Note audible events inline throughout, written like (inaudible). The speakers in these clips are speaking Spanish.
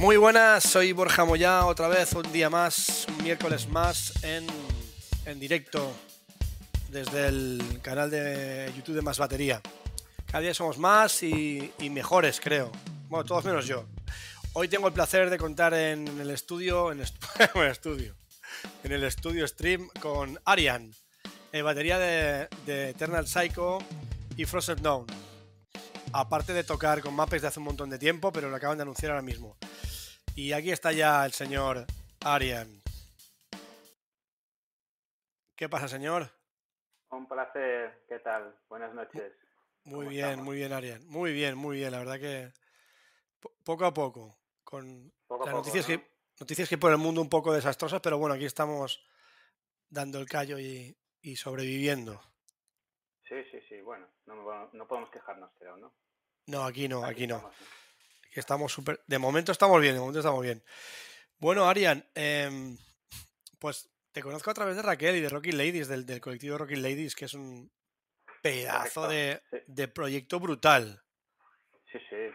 Muy buenas, soy Borja Moyá, otra vez un día más, un miércoles más en, en directo desde el canal de YouTube de Más Batería. Cada día somos más y, mejores, creo. Bueno, todos menos yo. Hoy tengo el placer de contar en el estudio, (laughs) en, el estudio, en el estudio stream con Arian, eh, batería de, de, Eternal Psycho y Frozen Dawn. Aparte de tocar con Mapes de hace un montón de tiempo, pero lo acaban de anunciar ahora mismo. Y aquí está ya el señor Arian. ¿Qué pasa, señor? Un placer, ¿qué tal? Buenas noches. Muy bien, estamos? muy bien, Arian. Muy bien, muy bien. La verdad que poco a poco, con poco las poco, noticias, ¿no? que, noticias que por el mundo un poco desastrosas, pero bueno, aquí estamos dando el callo y, y sobreviviendo. Sí, sí, sí, bueno, no, no, podemos quejarnos, creo, ¿no? No, aquí no, aquí, aquí no. estamos, ¿no? Que estamos súper. De momento estamos bien, de momento estamos bien. Bueno, Arian, eh, pues te conozco a través de Raquel y de Rocky Ladies, del, del colectivo Rocky Ladies, que es un pedazo de, sí. de proyecto brutal. Sí, sí.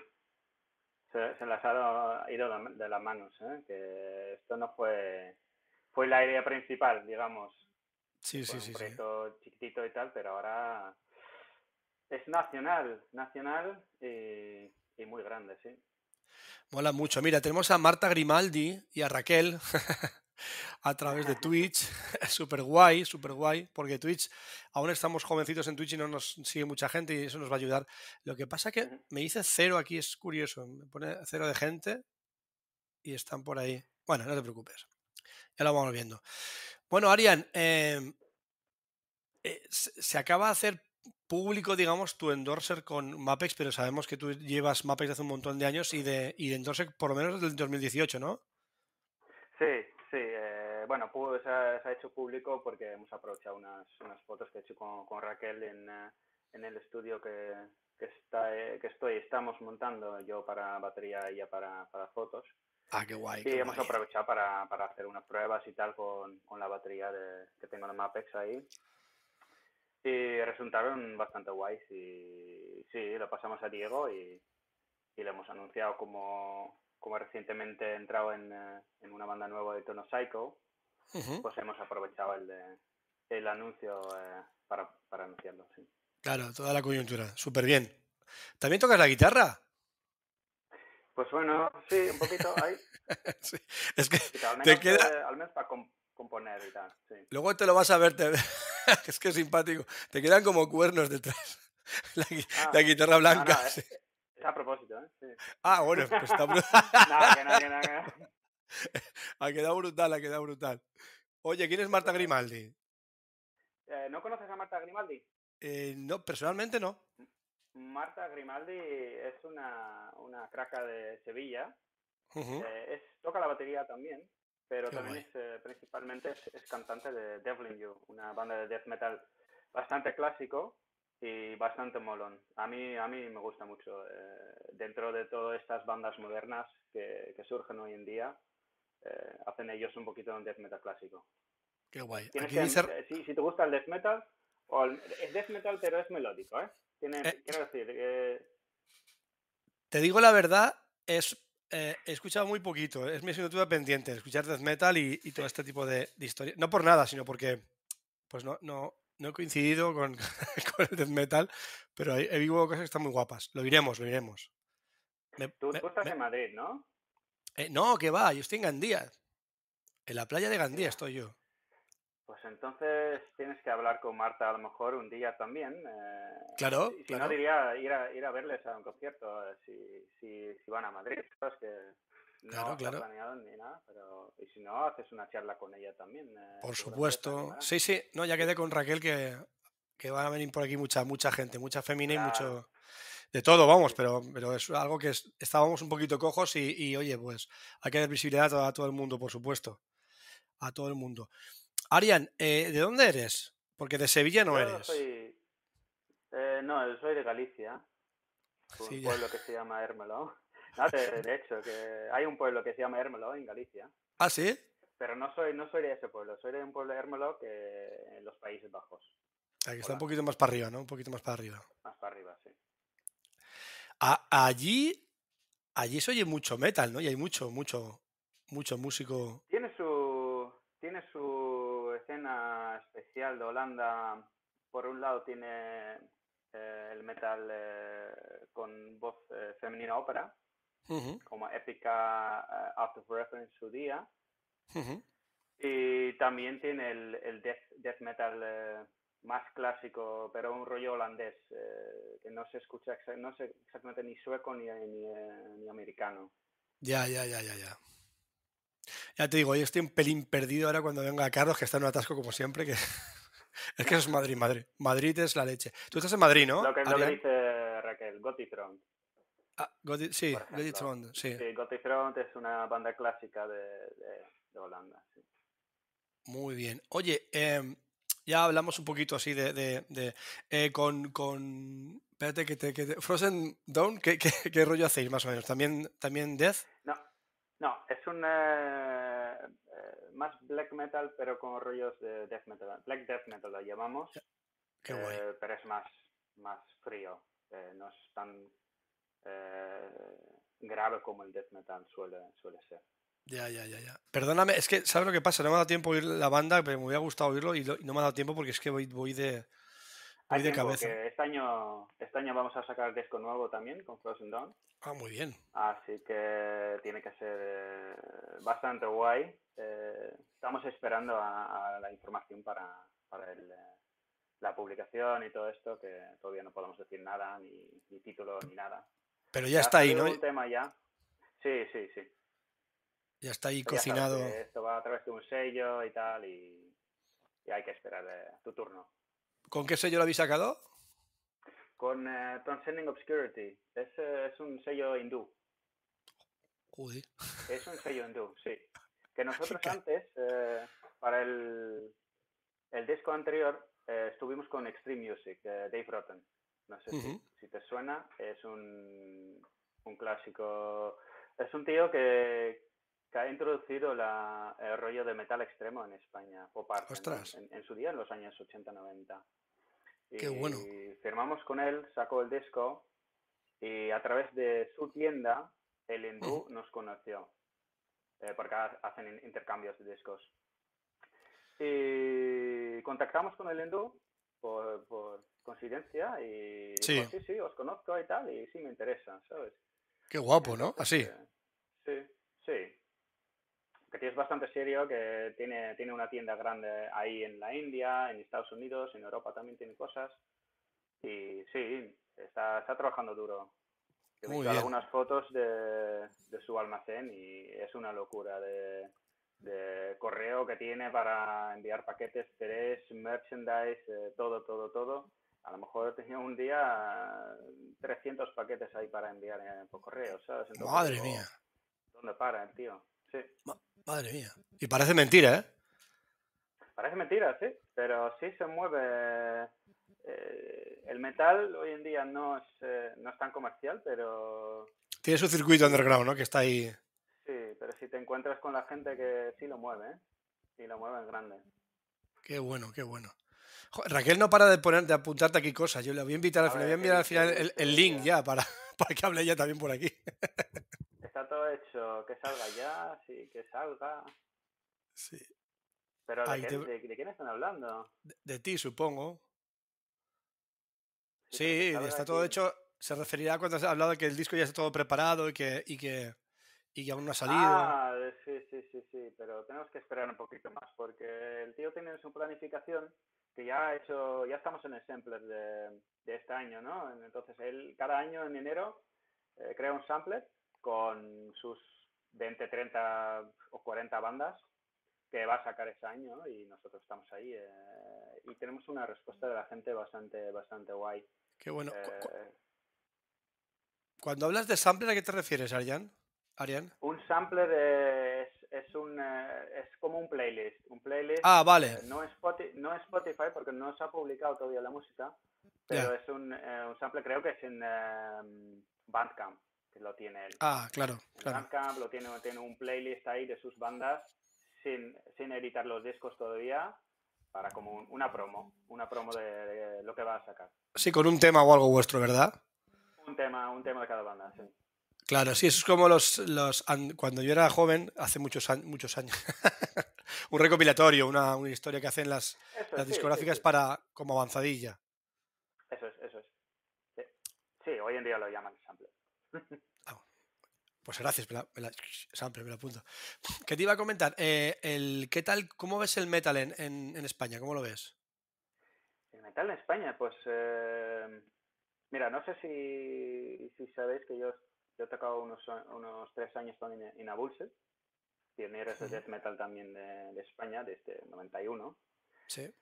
Se, se las ha ido de las manos, ¿eh? Que esto no fue. Fue la idea principal, digamos. Sí, fue sí, un sí, sí. proyecto chiquitito y tal, pero ahora es nacional, nacional y, y muy grande, sí. Mola mucho. Mira, tenemos a Marta Grimaldi y a Raquel (laughs) a través de (laughs) Twitch. (laughs) súper guay, súper guay, porque Twitch, aún estamos jovencitos en Twitch y no nos sigue mucha gente y eso nos va a ayudar. Lo que pasa que me dice cero aquí, es curioso. Me pone cero de gente y están por ahí. Bueno, no te preocupes. Ya lo vamos viendo. Bueno, Arian, eh, eh, se acaba de hacer público, digamos, tu endorser con Mapex, pero sabemos que tú llevas Mapex hace un montón de años y de, y de endorser por lo menos desde el 2018, ¿no? Sí, sí. eh, bueno, se ha, se ha hecho público porque hemos aprovechado unas, unas fotos que he hecho con, con Raquel en, eh, en el estudio que, que, está, eh, que estoy, estamos montando yo para batería y ella para, para fotos. Ah, qué guay. Y qué hemos guay. aprovechado para, para hacer unas pruebas y tal con, con la batería de, que tengo en Mapex ahí. Y resultaron bastante guays y sí, lo pasamos a Diego y, y le hemos anunciado como, como recientemente he entrado en, eh, en una banda nueva de tono Psycho, pues hemos aprovechado el, de, el anuncio eh, para, para anunciarlo, sí. Claro, toda la coyuntura. Súper bien. ¿También tocas la guitarra? Pues bueno, sí, un poquito ahí, (laughs) Sí, Es que al te menos, queda. eh, al menos para componer y tal, sí. Luego te lo vas a ver. te- (laughs) Es que es simpático. Te quedan como cuernos detrás. (laughs) La, Ah, la guitarra no, blanca. no, es, es a propósito, ¿eh? Sí. Ah, bueno, pues está (laughs) brutal. Nada, que. Ha quedado brutal, ha quedado brutal. Oye, ¿quién es Marta Grimaldi? Eh, ¿No conoces a Marta Grimaldi? Eh, no, personalmente no. Marta Grimaldi es una, una craca de Sevilla. Eh, es, toca la batería también, pero Qué también guay. es, eh, principalmente es, es cantante de Devlin You, una banda de death metal bastante clásico y bastante molón. A mí, a mí me gusta mucho. eh, dentro de todas estas bandas modernas que, que surgen hoy en día, eh, hacen ellos un poquito de death metal clásico. Qué guay. Tienes Aquí que, dice. eh, si, si te gusta el death metal, o el- es death metal pero es melódico, ¿eh? Tiene, Eh, quiero decir, eh, Te digo la verdad, es, eh, he escuchado muy poquito. Es mi asignatura pendiente, escuchar death metal y, y todo este tipo de, de historias. No por nada, sino porque pues no, no, no he coincidido con, (laughs) con el death metal, pero he, he visto cosas que están muy guapas. Lo iremos, lo iremos. Me- tú, me- tú estás me- en Madrid, ¿no? eh, no, que va, yo estoy en Gandía. En la playa de Gandía estoy yo. Entonces tienes que hablar con Marta a lo mejor un día también. eh, Claro, si claro. no, diría ir a, ir a verles a un concierto eh, si, si, si van a Madrid. Sabes que no Claro, claro. planeado ni nada, pero y si no, haces una charla con ella también. eh, Por supuesto. Sí, sí. No, ya quedé con Raquel que, que van a venir por aquí mucha, mucha gente, mucha femina y mucho. De todo, vamos, pero, pero es algo que es- estábamos un poquito cojos y, y, oye, pues hay que dar visibilidad a todo el mundo, por supuesto. A todo el mundo. Arian, eh, ¿de dónde eres? Porque de Sevilla no Yo eres. soy. eh, no, yo soy de Galicia. Un Sí, ya. pueblo que se llama Hermelo. No, (laughs) de, de hecho, que hay un pueblo que se llama Hermelo en Galicia. Ah, sí. Pero no soy, no soy de ese pueblo, soy de un pueblo de Hermelo que en los Países Bajos, Aquí está un poquito más para arriba, ¿no? Un poquito más para arriba. más para arriba, sí. A- allí allí se oye mucho metal, ¿no? Y hay mucho, mucho, mucho músico. Tiene su, tiene su escena especial de Holanda. Por un lado tiene eh, el metal eh, con voz eh, femenina ópera, como épica eh, Out of Reference su día. Y también tiene el, el death, death metal más clásico, pero un rollo holandés, que no se escucha no sé exactamente ni sueco ni, ni, eh, ni americano. Ya, ya, ya, ya, ya. Ya te digo, yo estoy un pelín perdido ahora cuando venga Carlos, que está en un atasco como siempre, que (laughs) es que eso es Madrid, Madrid. Madrid es la leche. Tú estás en Madrid, ¿no? Lo que, lo que dice Raquel, Gotithron. Ah, Godi- sí. Goditron, sí. Sí, Gotithron es una banda clásica de, de- de Holanda. sí. Muy bien. Oye, em, ya hablamos un poquito así de, de- de, eh, con, con... Espérate que te, que te- Frozen Dawn, ¿qué, qué, qué rollo hacéis más o menos? ¿También, también Death? No, no, es un eh, eh, más black metal, pero con rollos de death metal. Black death metal lo llamamos. Qué guay. Eh, pero es más, más frío, no es tan grave como el death metal suele, suele ser. Ya, ya, ya, ya. Perdóname, es que, ¿sabes lo que pasa? No me ha dado tiempo oír la banda, pero me hubiera gustado oírlo y, lo- y no me ha dado tiempo porque es que voy, voy de, Hay de cabeza. este año, este año vamos a sacar disco nuevo también con Frozen Dawn, Ah, muy bien. así que tiene que ser eh, bastante guay. Eh, estamos esperando a, a la información para, para el, eh, la publicación y todo esto, que todavía no podemos decir nada, ni, ni título, ni nada. Pero ya está ahí, ¿no? un tema ya. Sí, sí, sí. Ya está ahí cocinado. esto va a través de un sello y tal, y, y hay que esperar eh, tu turno. ¿Con qué sello lo habéis sacado? Con eh, Transcending Obscurity, es, eh, es un sello hindú. Joder. Es un sello hindú, sí. Que (laughs) nosotros antes, eh, para el, el disco anterior, eh, estuvimos con Extreme Music, de Dave Rotten. No sé si- te suena, es un, un clásico. Es un tío que, que ha introducido la, el rollo de metal extremo en España, pop art, en-. En, en su día, en los años 80-90. Qué bueno. Y firmamos con él, sacó el disco y a través de su tienda, el hindú nos conoció, eh, porque ha- hacen in- intercambios de discos. Y contactamos con el hindú por, por coincidencia y Sí. dijo, sí, sí, os conozco y tal, y sí me interesa, ¿sabes? Qué guapo, ¿no? Entonces, Así. eh, sí, sí. Que tío es bastante serio, que tiene, tiene una tienda grande ahí en la India, en Estados Unidos, en Europa también tiene cosas. Y sí, está, está trabajando duro. He visto algunas fotos de, de su almacén y es una locura de, de correo que tiene para enviar paquetes, tres, merchandise, eh, todo, todo, todo. A lo mejor tenía un día eh, 300 paquetes ahí para enviar eh, por correo, ¿sabes? Entonces Madre mía. ¿Dónde para el tío? Sí. Madre mía. Y parece mentira, ¿eh? Parece mentira, sí, pero sí se mueve. eh, el metal hoy en día no es, eh, no es tan comercial, pero Tiene su circuito underground, ¿no? Que está ahí. sí, pero si te encuentras con la gente que sí lo mueve, ¿eh? y lo mueve en grande. Qué bueno, qué bueno. Raquel no para de poner, de apuntarte aquí cosas. Yo le voy a invitar al final, voy a enviar ¿qué al final el, ¿Qué el link ya para, (laughs) para que hable ella también por aquí. Todo hecho, que salga ya, sí, que salga. Sí. Pero ¿de, Ahí qué- te- de- de quién están hablando? De, de ti, supongo. Sí, está todo aquí. hecho. Se referirá cuando has hablado de que el disco ya está todo preparado y que, y que, y que aún no ha salido. Ah, sí, sí, sí, sí, pero tenemos que esperar un poquito más porque el tío tiene su planificación que ya ha hecho, ya estamos en el sampler de, de este año, ¿no? Entonces él cada año en enero eh, crea un sampler con sus 20, 30 o 40 bandas que va a sacar ese año ¿no? y nosotros estamos ahí eh, y tenemos una respuesta de la gente bastante, bastante guay. Qué bueno. Eh, Cuando hablas de sampler, ¿a qué te refieres, Arián? Arián. Un sampler es, es, un, eh, es como un playlist. Un playlist Ah, vale. no, es Spotify, no Spotify porque no se ha publicado todavía la música, pero es un, un sampler, creo que es en Bandcamp, lo tiene él. Ah, claro, claro. Bandcamp lo tiene, tiene un playlist ahí de sus bandas sin, sin editar los discos todavía para como un- una promo, una promo de, de lo que va a sacar. Sí, con un tema o algo vuestro, ¿verdad? Un tema, un tema de cada banda, sí. Claro, sí, eso es como los, los cuando yo era joven, hace muchos, muchos años, (laughs) un recopilatorio, una, una, historia que hacen las, las discográficas para como avanzadilla. Eso es, eso es. Sí, hoy en día lo llaman sample. (laughs) Pues gracias, me la, sample, me lo apunto. ¿Qué te iba a comentar? Eh, el, ¿Qué tal, cómo ves el metal en, en, en España? ¿Cómo lo ves? El metal en España, pues eh, mira, no sé si, si sabéis que yo yo he tocado unos, unos tres años también en Abulse, pioneros de death metal también de, España, desde el 91. Sí.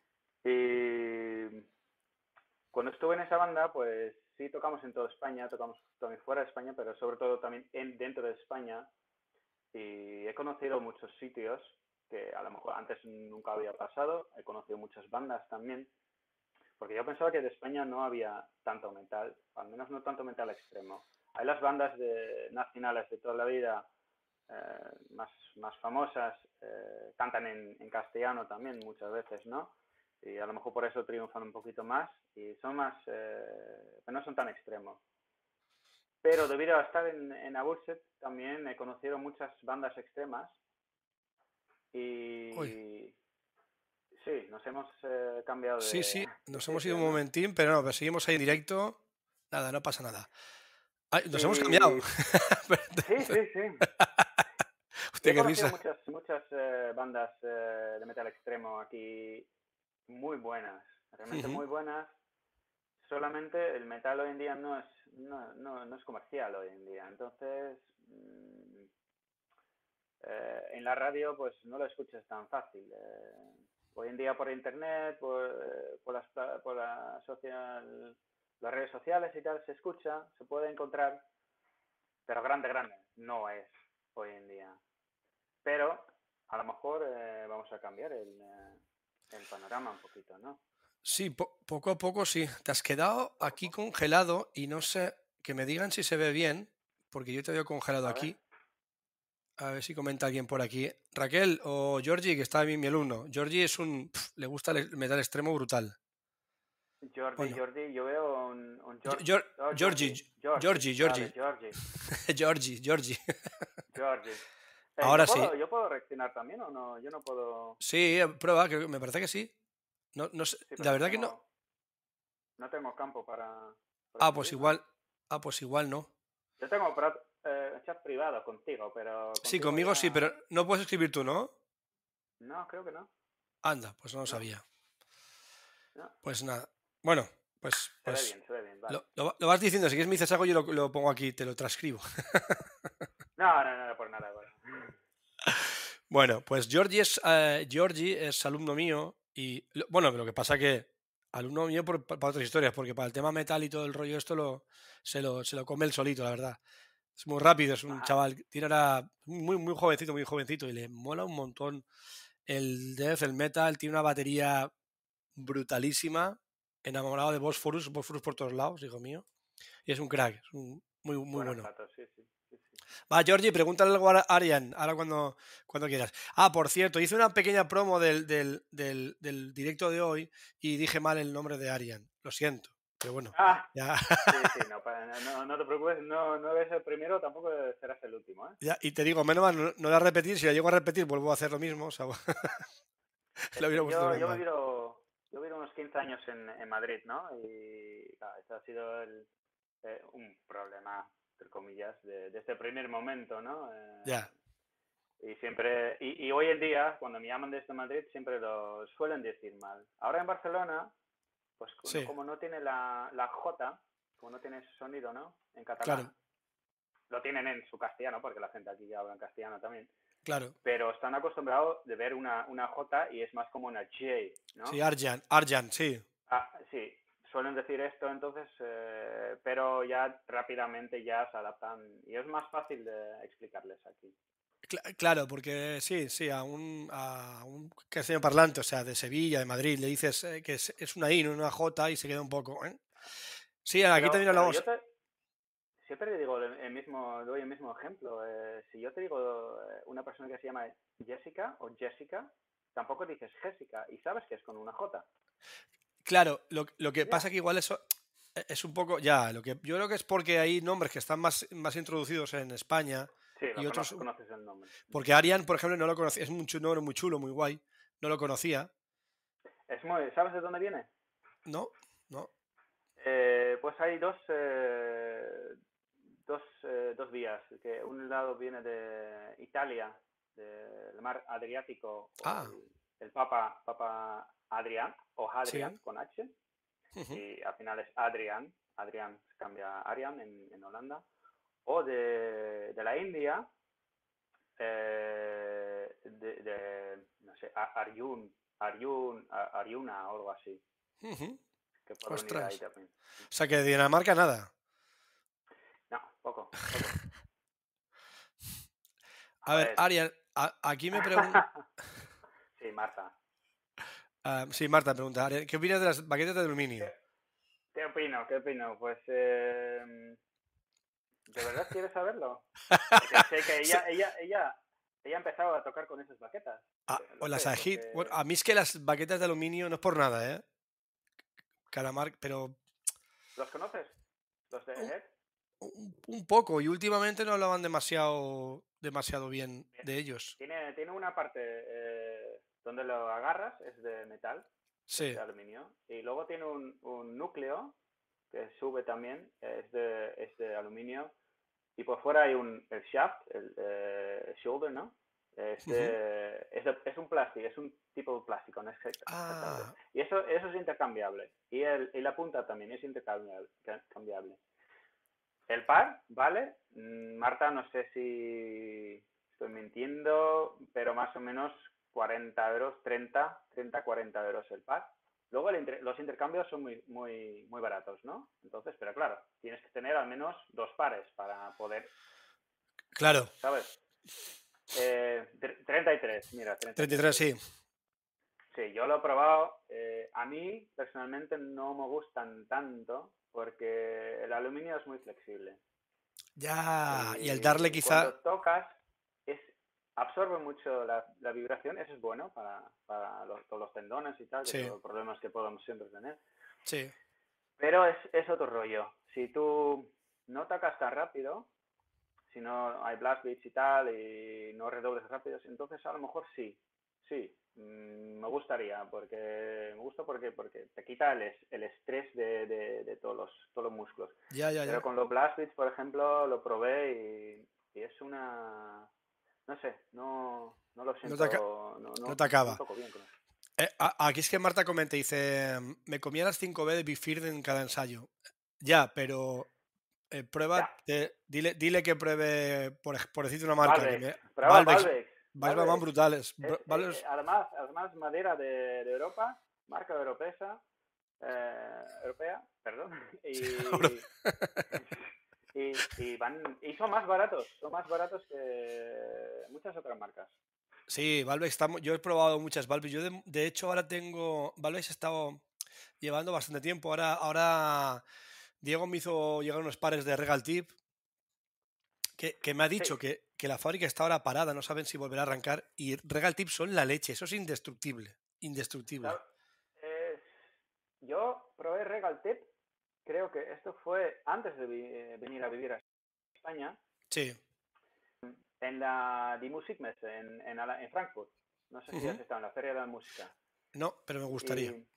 Y cuando estuve en esa banda, pues sí tocamos en toda España, tocamos también fuera de España, pero sobre todo también en, dentro de España. Y he conocido muchos sitios que a lo mejor antes nunca había pasado. He conocido muchas bandas también. Porque yo pensaba que de España no había tanto metal, al menos no tanto metal extremo. Hay las bandas de, nacionales de toda la vida eh, más, más famosas, eh, cantan en, en, castellano también muchas veces, ¿no? Y a lo mejor por eso triunfan un poquito más y son más, eh, no son tan extremos. Pero debido a estar en, en Aburset también he conocido muchas bandas extremas y... Sí, nos hemos eh, cambiado de... Sí, sí, nos hemos ido un momentín, pero no, pero seguimos ahí en directo. Nada, no pasa nada nos hemos cambiado. sí, (laughs) sí, sí. Usted qué risa. Muchas, muchas eh, bandas eh, de metal extremo aquí muy buenas, realmente muy buenas. Solamente el metal hoy en día no es, no, no, no es comercial hoy en día. Entonces, mm, eh, en la radio pues no lo escuchas tan fácil. hoy en día por internet, por, por, las, por la social las redes sociales y tal, se escucha, se puede encontrar, pero grande, grande, no es hoy en día. Pero a lo mejor eh, vamos a cambiar el, eh, el, panorama un poquito, ¿no? Sí, poco a poco sí. Te has quedado aquí congelado y no sé, que me digan si se ve bien, porque yo te veo congelado aquí. A ver si comenta alguien por aquí. Raquel o Georgie, que está bien mi alumno. Georgie es un. le gusta el metal extremo brutal. Jordi, Jordi, yo veo un, un Georgie, Georgie, Georgie, Georgie, Georgie, Georgie. Ahora sí. ¿Yo puedo reaccionar también o no? Yo no puedo. Sí, prueba, que me parece que sí. No, no sé, la verdad que no. No tengo campo para. ah, pues igual. Ah, pues igual no. Yo tengo eh, chat privado contigo, pero. sí, conmigo sí, pero no puedes escribir tú, ¿no? No, creo que no. Anda, pues no lo sabía. Pues nada. Bueno, pues. Se pues ve bien, se ve bien. Vale. Lo, lo, vas diciendo, si quieres me dices algo, yo lo, lo pongo aquí, te lo transcribo. (laughs) no, no, no, por nada. Bueno, bueno pues Georgie es, uh, Georgie es alumno mío y. Bueno, lo que pasa que. Alumno mío por, para otras historias, porque para el tema metal y todo el rollo, esto lo, se, lo, se lo come él solito, la verdad. Es muy rápido, es un Ajá. chaval, tiene ahora muy, muy jovencito, muy jovencito, y le mola un montón el death, el metal, tiene una batería brutalísima enamorado de Bosphorus, Bosphorus por todos lados, hijo mío. Y es un crack, es un, muy, muy bueno. Va, Georgie, pregúntale algo a Arian, ahora cuando, cuando quieras. Ah, por cierto, hice una pequeña promo del, del, del, del, directo de hoy y dije mal el nombre de Arian. Lo siento, pero bueno. Ah, ya. Sí, sí, (laughs) no, no, no, te preocupes, no, no eres el primero, tampoco serás el último. ¿eh? Ya, y te digo, menos mal, no, no voy a repetir, si la llego a repetir, vuelvo a hacer lo mismo. O sea, (laughs) lo hubiera yo, yo, me yo unos 15 años en, en Madrid, ¿no? Y claro, eso ha sido el, eh, un problema, entre comillas, de, de, este primer momento, ¿no? Eh, ya. Y siempre, y, y, hoy en día, cuando me llaman desde Madrid, siempre lo suelen decir mal. Ahora en Barcelona, pues sí. como no tiene la, la J, como no tiene ese sonido, ¿no? En catalán. Claro. Lo tienen en su castellano, porque la gente aquí ya habla en castellano también. Claro. Pero están acostumbrados de ver una, una J y es más como una J, ¿no? Sí, Arjan, Arjan, sí. Ah, sí, suelen decir esto entonces, eh, pero ya rápidamente ya se adaptan y es más fácil de explicarles aquí. Claro, porque sí, sí, a un, a un castellano parlante, o sea, de Sevilla, de Madrid, le dices eh, que es, es, una I, no una J y se queda un poco. ¿eh? Sí, aquí pero, también hablamos siempre digo el mismo, doy el mismo ejemplo. Eh, si yo te digo eh, una persona que se llama Jessica o Jessica, tampoco dices Jessica y sabes que es con una J. Claro, lo, lo que pasa que igual eso E, es un poco, ya, lo que yo creo que es porque hay nombres que están más, más introducidos en España. Sí, y otros. conoces, conoces el nombre. Porque Arian, por ejemplo, no lo conocía, es un nombre muy chulo, muy guay. No lo conocía, Es muy, ¿Sabes de dónde viene? ¿no? ¿No? Eh, pues hay dos, eh, dos, eh, dos vías. Que un lado viene de Italia, del mar Adriático, Ah. El Papa, Papa Adrián, o Hadrian Sí. con H, y al final es Adrián. Adrián se cambia a Arian en, en Holanda. O de, de la India, eh, de, de, no sé, Aryun, Aryun, Aryuna o algo así. Ujú. Que puede venir de ahí Ostras. también. O sea que de Dinamarca nada. No, poco. poco. (laughs) A ver, ver. Arian, aquí me pregunta. (laughs) sí, Marta. sí, Marta pregunta, ¿qué opinas de las baquetas de aluminio? ¿Qué opino? ¿Qué opino? Pues, eh, ¿de verdad quieres saberlo? Porque sé que (laughs) ella, ella, ella, ella ha empezado a tocar con esas baquetas. Ah, Eh, o las porque- Bueno, a mí es que las baquetas de aluminio no es por nada, ¿eh? Cada marca, pero ¿Los conoces? ¿Los de Un- Head? un, un poco. Y últimamente no hablaban demasiado, demasiado bien de ellos. Tiene, tiene una parte eh, donde lo agarras, es de metal, Sí. de aluminio, y luego tiene un, un núcleo que sube también, es de, es de aluminio, y por fuera hay un el shaft, el eh, shoulder, ¿no? Es, de- es, de- es un plástico, es un tipo de plástico, no es. Ah, Y eso, eso es intercambiable. Y, el, y la punta también es intercambiable. ca- cambiable. El par, ¿vale? Mm, Marta, no sé si estoy mintiendo, pero más o menos 40 euros, 30, 30, 40 euros el par. Luego el inter- los intercambios son muy, muy, muy baratos, ¿no? Entonces, pero claro, tienes que tener al menos dos pares para poder, claro. ¿sabes? Eh, tre- 33, mira, 33, sí. Sí, yo lo he probado. eh, a mí personalmente no me gustan tanto porque el aluminio es muy flexible. Ya. Y el Y darle quizá. Cuando tocas, absorbe mucho la, la vibración. Eso es bueno para, para los, todos los tendones y tal, que Sí. son los problemas que podemos siempre tener. Sí. Pero es, es otro rollo. Si tú no tocas tan rápido, si no hay blast beats y tal, y no redobles rápidos, entonces a lo mejor sí, sí, mm, me gustaría, porque me gusta porque, porque te quita el, el estrés de, de- de todos, los, todos los músculos. Ya, ya, Pero ya. con los blast beats, por ejemplo, lo probé y, y es una... No sé, no, no lo siento. te aca- no, no- no te acaba. no toco bien con eso. Eh, a- aquí es que Marta comenta, dice, me comía las 5B de Bifird en cada ensayo. Ya, pero eh, prueba, te- dile, dile que pruebe, por, por decirte una marca. que Valvex, me- prueba Valvex, Valvex, van brutales. Es- br- eh, Valvex- eh, además, además madera de, de Europa, marca europea, eh, europea, perdón, (laughs) y, (laughs) (laughs) y, y van y son más baratos, son más baratos que muchas otras marcas. Sí, Valvex está, yo he probado muchas Valvex. Yo de, de hecho ahora tengo, Valvex he estado llevando bastante tiempo. Ahora, ahora Diego me hizo llegar unos pares de Regal Tip que, que me ha dicho Sí. que, que la fábrica está ahora parada, no saben si volverá a arrancar. Y Regal Tip son la leche, eso es indestructible. Indestructible. Claro, yo probé Regal Tip, creo que esto fue antes de vi- eh, venir a vivir a España, Sí, en la Die Musikmesse en, en, en Frankfurt. No sé si Ujú. has estado en la Feria de la Música. no, pero me gustaría. Y,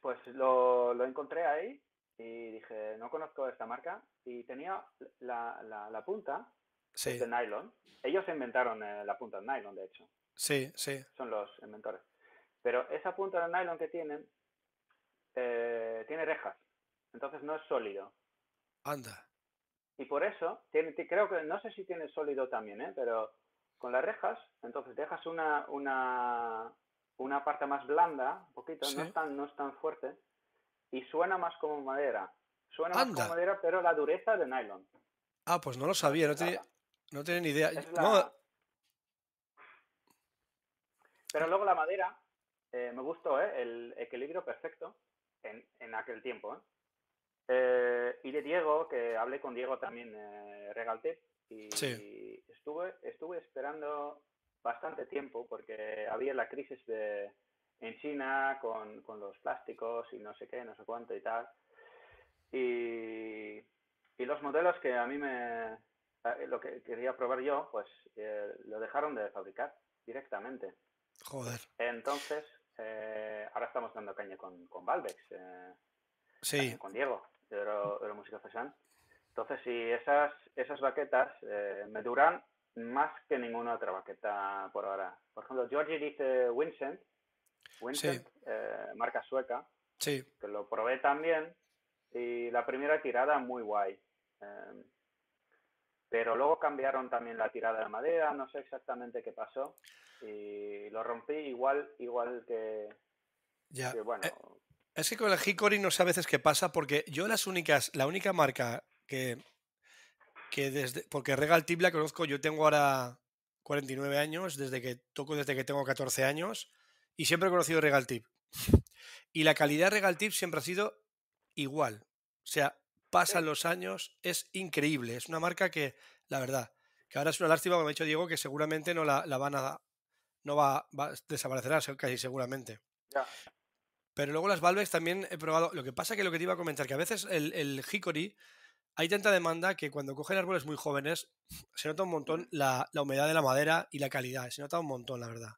pues lo, lo encontré ahí y dije, no conozco esta marca. Y tenía la, la, la punta Sí, de nylon. Ellos inventaron eh, la punta de nylon, de hecho. sí, sí. Son los inventores. Pero esa punta de nylon que tienen eh, tiene rejas. Entonces no es sólido. Anda. Y por eso, tiene, ti- creo que, no sé si tiene sólido también, ¿eh? pero con las rejas, entonces dejas una, una, una parte más blanda, un poquito, no, es tan, no es tan fuerte, y suena más como madera. Suena más como madera, pero la dureza de nylon. Ah, pues no lo sabía, no tenía, no tenía ni idea. No, Pero luego la madera, eh, me gustó, ¿eh? el equilibrio perfecto en, en aquel tiempo. ¿eh? Eh, y de Diego, que hablé con Diego también, eh, Regal Tip, y Sí. estuve, estuve esperando bastante tiempo porque había la crisis de, en China con, con los plásticos y no sé qué, no sé cuánto y tal. Y, y los modelos que a mí me... eh, Lo que quería probar yo, pues eh, lo dejaron de fabricar directamente. Joder. Entonces, eh, ahora estamos dando caña con, con Valvex, eh, Sí, con Diego, de Euro, Euromúsica Fesan. Entonces, si esas, esas baquetas eh, me duran más que ninguna otra baqueta por ahora. Por ejemplo, Georgie dice Vincent, Vincent, eh, marca sueca, sí. que lo probé también y la primera tirada muy guay. Eh, pero luego cambiaron también la tirada de madera, no sé exactamente qué pasó y lo rompí igual igual que, Ya. que, bueno, Eh, Es que con el Hickory no sé a veces qué pasa, porque yo las únicas, la única marca que, que desde, porque Regal Tip la conozco, yo tengo ahora 49 años, desde que toco desde que tengo 14 años, y siempre he conocido Regal Tip. Y la calidad de Regal Tip siempre ha sido igual. O sea, pasan los años, es increíble. Es una marca que, la verdad, que ahora es una lástima, como ha dicho Diego, que seguramente no la, la van a, no va, va a desaparecerá casi seguramente. ya, Pero luego las Valvex también he probado. Lo que pasa que lo que te iba a comentar, que a veces el, el Hickory hay tanta demanda que cuando cogen árboles muy jóvenes se nota un montón la, la humedad de la madera y la calidad. Se nota un montón, la verdad.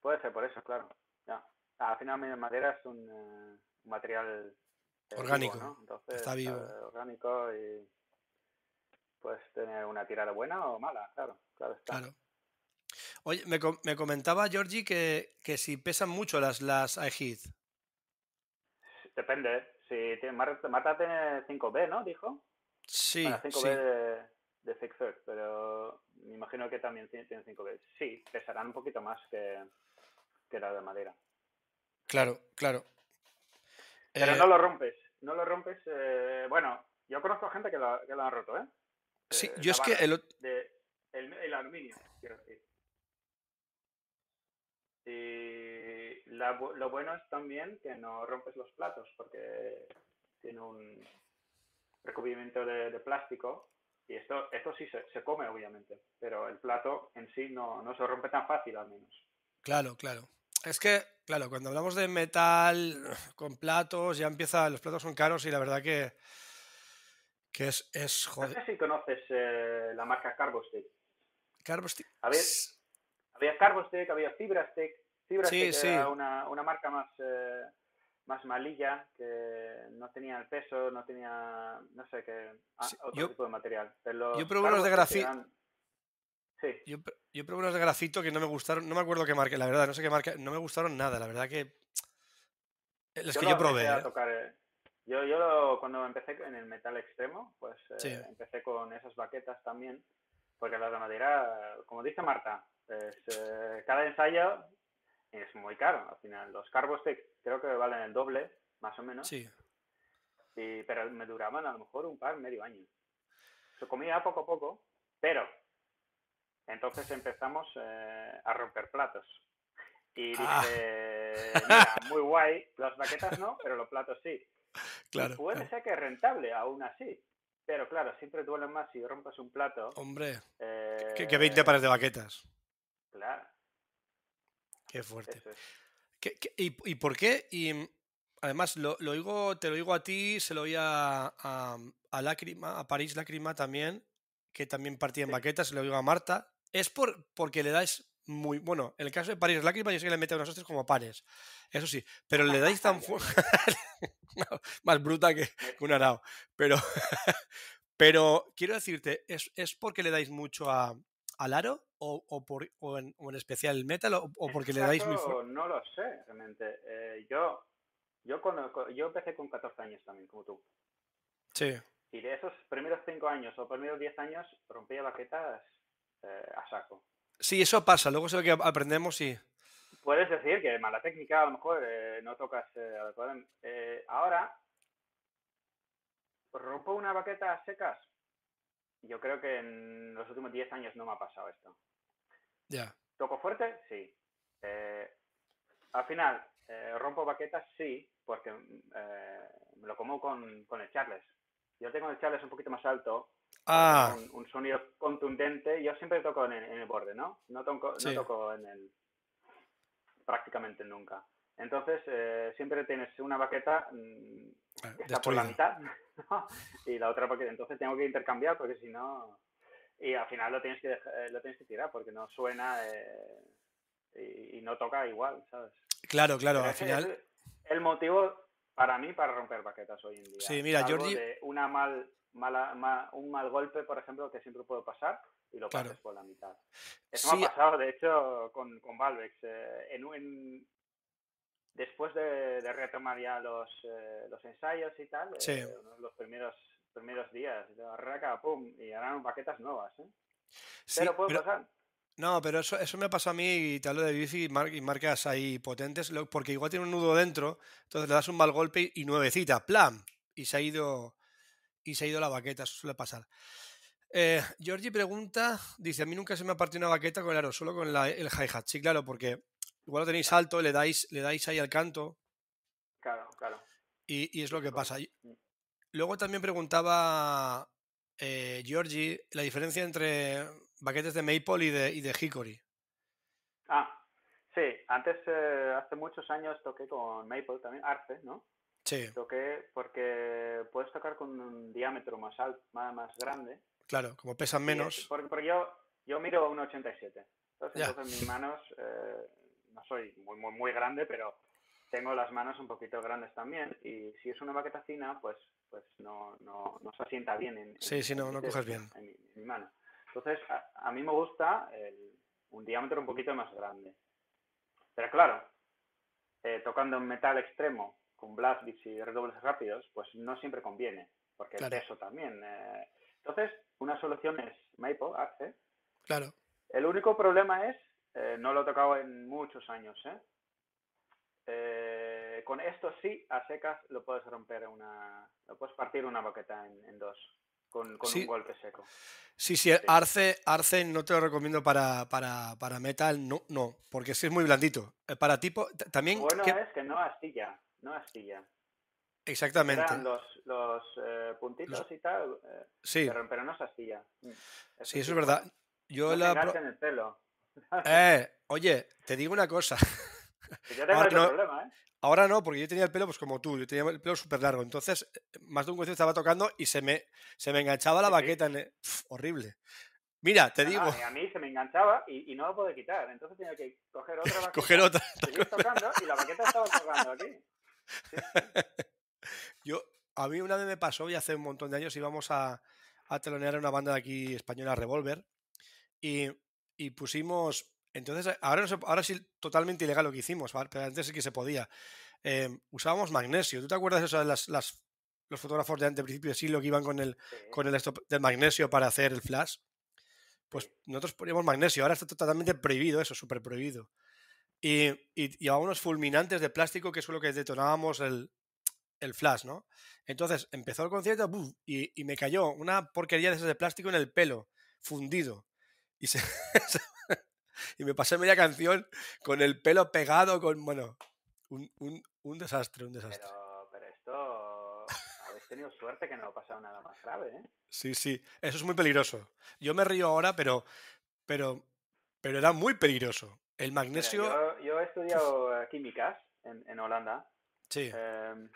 puede ser por eso, claro. Ya. Al final madera es un, eh, un material eh, vivo, Orgánico, ¿no? Entonces, está vivo. eh, orgánico y puedes tener una tirada buena o mala, claro, claro está. Claro. Oye, me, me comentaba Georgie que, que si pesan mucho las, las iHeath. Depende, si tiene, Marta, tiene 5B, ¿no? Dijo. Sí, Bueno, 5B sí. de, de Third, pero me imagino que también tiene, tiene 5B. Sí, pesarán un poquito más que, que la de madera. Claro, claro. Pero Eh, no lo rompes, no lo rompes. eh, bueno, yo conozco gente que lo, que lo han roto, ¿eh? sí, Eh, yo es que el, de, el, el aluminio, quiero decir. Y la bu- lo bueno es también que no rompes los platos porque tiene un recubrimiento de, de plástico y esto, esto sí se, se come obviamente, pero el plato en sí no, no se rompe tan fácil al menos. Claro, claro. Es que, claro, cuando hablamos de metal con platos, ya empieza, los platos son caros y la verdad que, que es, es No joder. sé si conoces eh, la marca Carbostick. Carbostick. A ver, Había Carbostick, había Fibrastick. Fibrastick Sí, era sí. una, una marca más, eh, más malilla, que no tenía el peso, no tenía, no sé, qué ah, Sí, otro yo- tipo de material. Pero yo probé unos de Carbostick grafi- eran- Sí, Yo, yo probé unos de grafito que no me gustaron, no me acuerdo qué marca, la verdad, no sé qué marca, no me gustaron nada, la verdad que... Los que lo yo probé, a ¿eh? tocar, eh, Yo, yo lo- cuando empecé en el metal extremo, pues eh, Sí. empecé con esas baquetas también, porque la de madera, como dice Marta, es, eh, cada ensayo es muy caro. Al final, los Carbostick creo que valen el doble, más o menos. Sí, Y, pero me duraban a lo mejor un par, medio año. Se comía poco a poco, pero entonces empezamos eh, a romper platos. Y dije, Ah. (laughs) mira, muy guay, las baquetas no, pero los platos sí. claro. Y puede claro. ser que es rentable aún así. Pero claro, siempre duele más si rompes un plato. Hombre, eh, que, que 20 pares de baquetas. Claro, Qué fuerte. es. ¿Qué- qué- y, y por qué? Y mm, además, lo, lo digo, te lo digo a ti, se lo oí a, a, a Lágrima, a París Lágrima también, que también partía en Sí. baquetas, se lo digo a Marta. Es por, porque le dais muy. Bueno, en el caso de París Lágrima, yo sé que le mete unos hostias como pares. Eso sí, pero le dais tan fuerte. (laughs) más bruta que, un arao. Pero, (laughs) pero quiero decirte, ¿es, es porque le dais mucho a, al aro? O, o, por, o, en, o en especial el metal? ¿O, o porque este le dais muy fuerte? No lo sé, realmente. Eh, yo, yo, con- yo empecé con 14 años también, como tú. Sí. Y de esos primeros 5 años o primeros 10 años rompía baquetas eh, a saco. Sí, eso pasa. Luego se ve que aprendemos y. Puedes decir que mala técnica, a lo mejor eh, no tocas eh. Eh, ahora, rompo una baqueta a secas. Yo creo que en los últimos 10 años no me ha pasado esto. Ya. ¿Toco fuerte? Sí. Eh, al final, rompo baquetas, sí, porque me lo como con, con el Charles. Yo tengo el Charles un poquito más alto, Ah, un, un sonido contundente. Yo siempre toco en el, en el borde, ¿no? No toco, no toco en el... prácticamente nunca. Entonces, eh, siempre tienes una baqueta mm, está por la mitad, (laughs) y la otra porque entonces tengo que intercambiar porque si no... Y al final lo tienes que, eh, lo tienes que tirar porque no suena eh, y, no toca igual, ¿sabes? Claro, claro, al final... el motivo para mí para romper baquetas hoy en día. Sí, mira, Georgie... una mal, mala, un mal golpe, por ejemplo, que siempre puedo pasar y lo pasas por la mitad. Eso me ha pasado, de hecho, con, con Valvex. Eh, en, en, después de, retomar ya los, eh, los ensayos y tal, eh, los primeros primeros días, raca, pum, y eran baquetas nuevas, ¿eh? pero puede pasar. No, pero eso, eso me pasado a mí y te hablo de bici y, marcas ahí potentes, porque igual tiene un nudo dentro, entonces le das un mal golpe y nuevecita, ¡plam! Y se ha ido, y se ha ido la baqueta, eso suele pasar. Eh, Georgie pregunta, dice, a mí nunca se me ha partido una baqueta con el aro, solo con el hi-hat. Sí, claro, porque igual lo tenéis alto, le dais, le dais ahí al canto. Claro, claro. Y, es lo que pasa. Mm. Luego también preguntaba eh, Georgie la diferencia entre baquetes de Maple y de, y de Hickory. Ah, sí, antes, eh, hace muchos años toqué con Maple también, Arce, ¿no? Sí. Toqué porque puedes tocar con un diámetro más alto, más, más grande. Claro, como pesan menos. porque, yo, yo miro 1,87. Entonces, entonces mis manos, eh, no soy muy, muy, muy grande, pero tengo las manos un poquito grandes también. Y si es una baqueta fina, pues, pues no, no, no se asienta bien en, sí, sí, no, no coges bien. En mi, mano. Entonces, a, mí me gusta un diámetro un poquito más grande. Pero claro, eh, tocando en metal extremo con blast beats y redobles rápidos, pues no siempre conviene, porque el peso también. Eh. Entonces, una solución es Maple, Arce. Claro. El único problema es, eh, no lo he tocado en muchos años, ¿eh? con esto sí, a secas lo puedes romper una, lo puedes partir una baqueta en dos con, un golpe seco. Sí, sí, Arce, Arce no te lo recomiendo para, para, para metal, no, no, porque es muy blandito. Eh, para tipo, también... Bueno es que no astilla, no astilla. Exactamente. Eran los, los eh, puntitos y tal, eh, sí. pero, no se astilla. Mm, sí, eso es verdad. Yo la... en el pelo. (laughs) Eh, oye, te digo una cosa. yo tengo ese problema, ¿eh? Ahora no, porque yo tenía el pelo pues como tú, yo tenía el pelo súper largo. Entonces, más de un concierto estaba tocando y se me, se me enganchaba la baqueta. En horrible. Mira, te digo. a mí se me enganchaba y, no lo puedo quitar. Entonces tenía que coger otra (laughs) baqueta. coger otra. Seguir tocando y la baqueta estaba tocando aquí. (laughs) Yo, a mí una vez me pasó, y hace un montón de años íbamos a, a telonear a una banda de aquí española, Revolver, y, y pusimos entonces, ahora, no ahora sí totalmente ilegal lo que hicimos, pero antes sí que se podía. Em, usábamos magnesio. ¿Tú te acuerdas de eso de las, los fotógrafos de antes, principio de siglo que iban con el, con el del magnesio para hacer el flash? Pues nosotros poníamos magnesio. Ahora está totalmente prohibido eso, súper prohibido. Y, y, unos fulminantes de plástico que es lo que detonábamos el, el flash, ¿no? Entonces empezó el concierto y, y, me cayó una porquería de esas de plástico en el pelo, fundido. Y (laughs) se, y me pasé media canción con el pelo pegado, con, bueno, un, un, un desastre, un desastre. Pero, pero esto, habéis tenido suerte que no ha pasado nada más grave, ¿eh? Sí, sí, eso es muy peligroso. Yo me río ahora, pero, pero, pero era muy peligroso. El magnesio... yo, yo, he estudiado químicas en, en Holanda. Sí. Eh,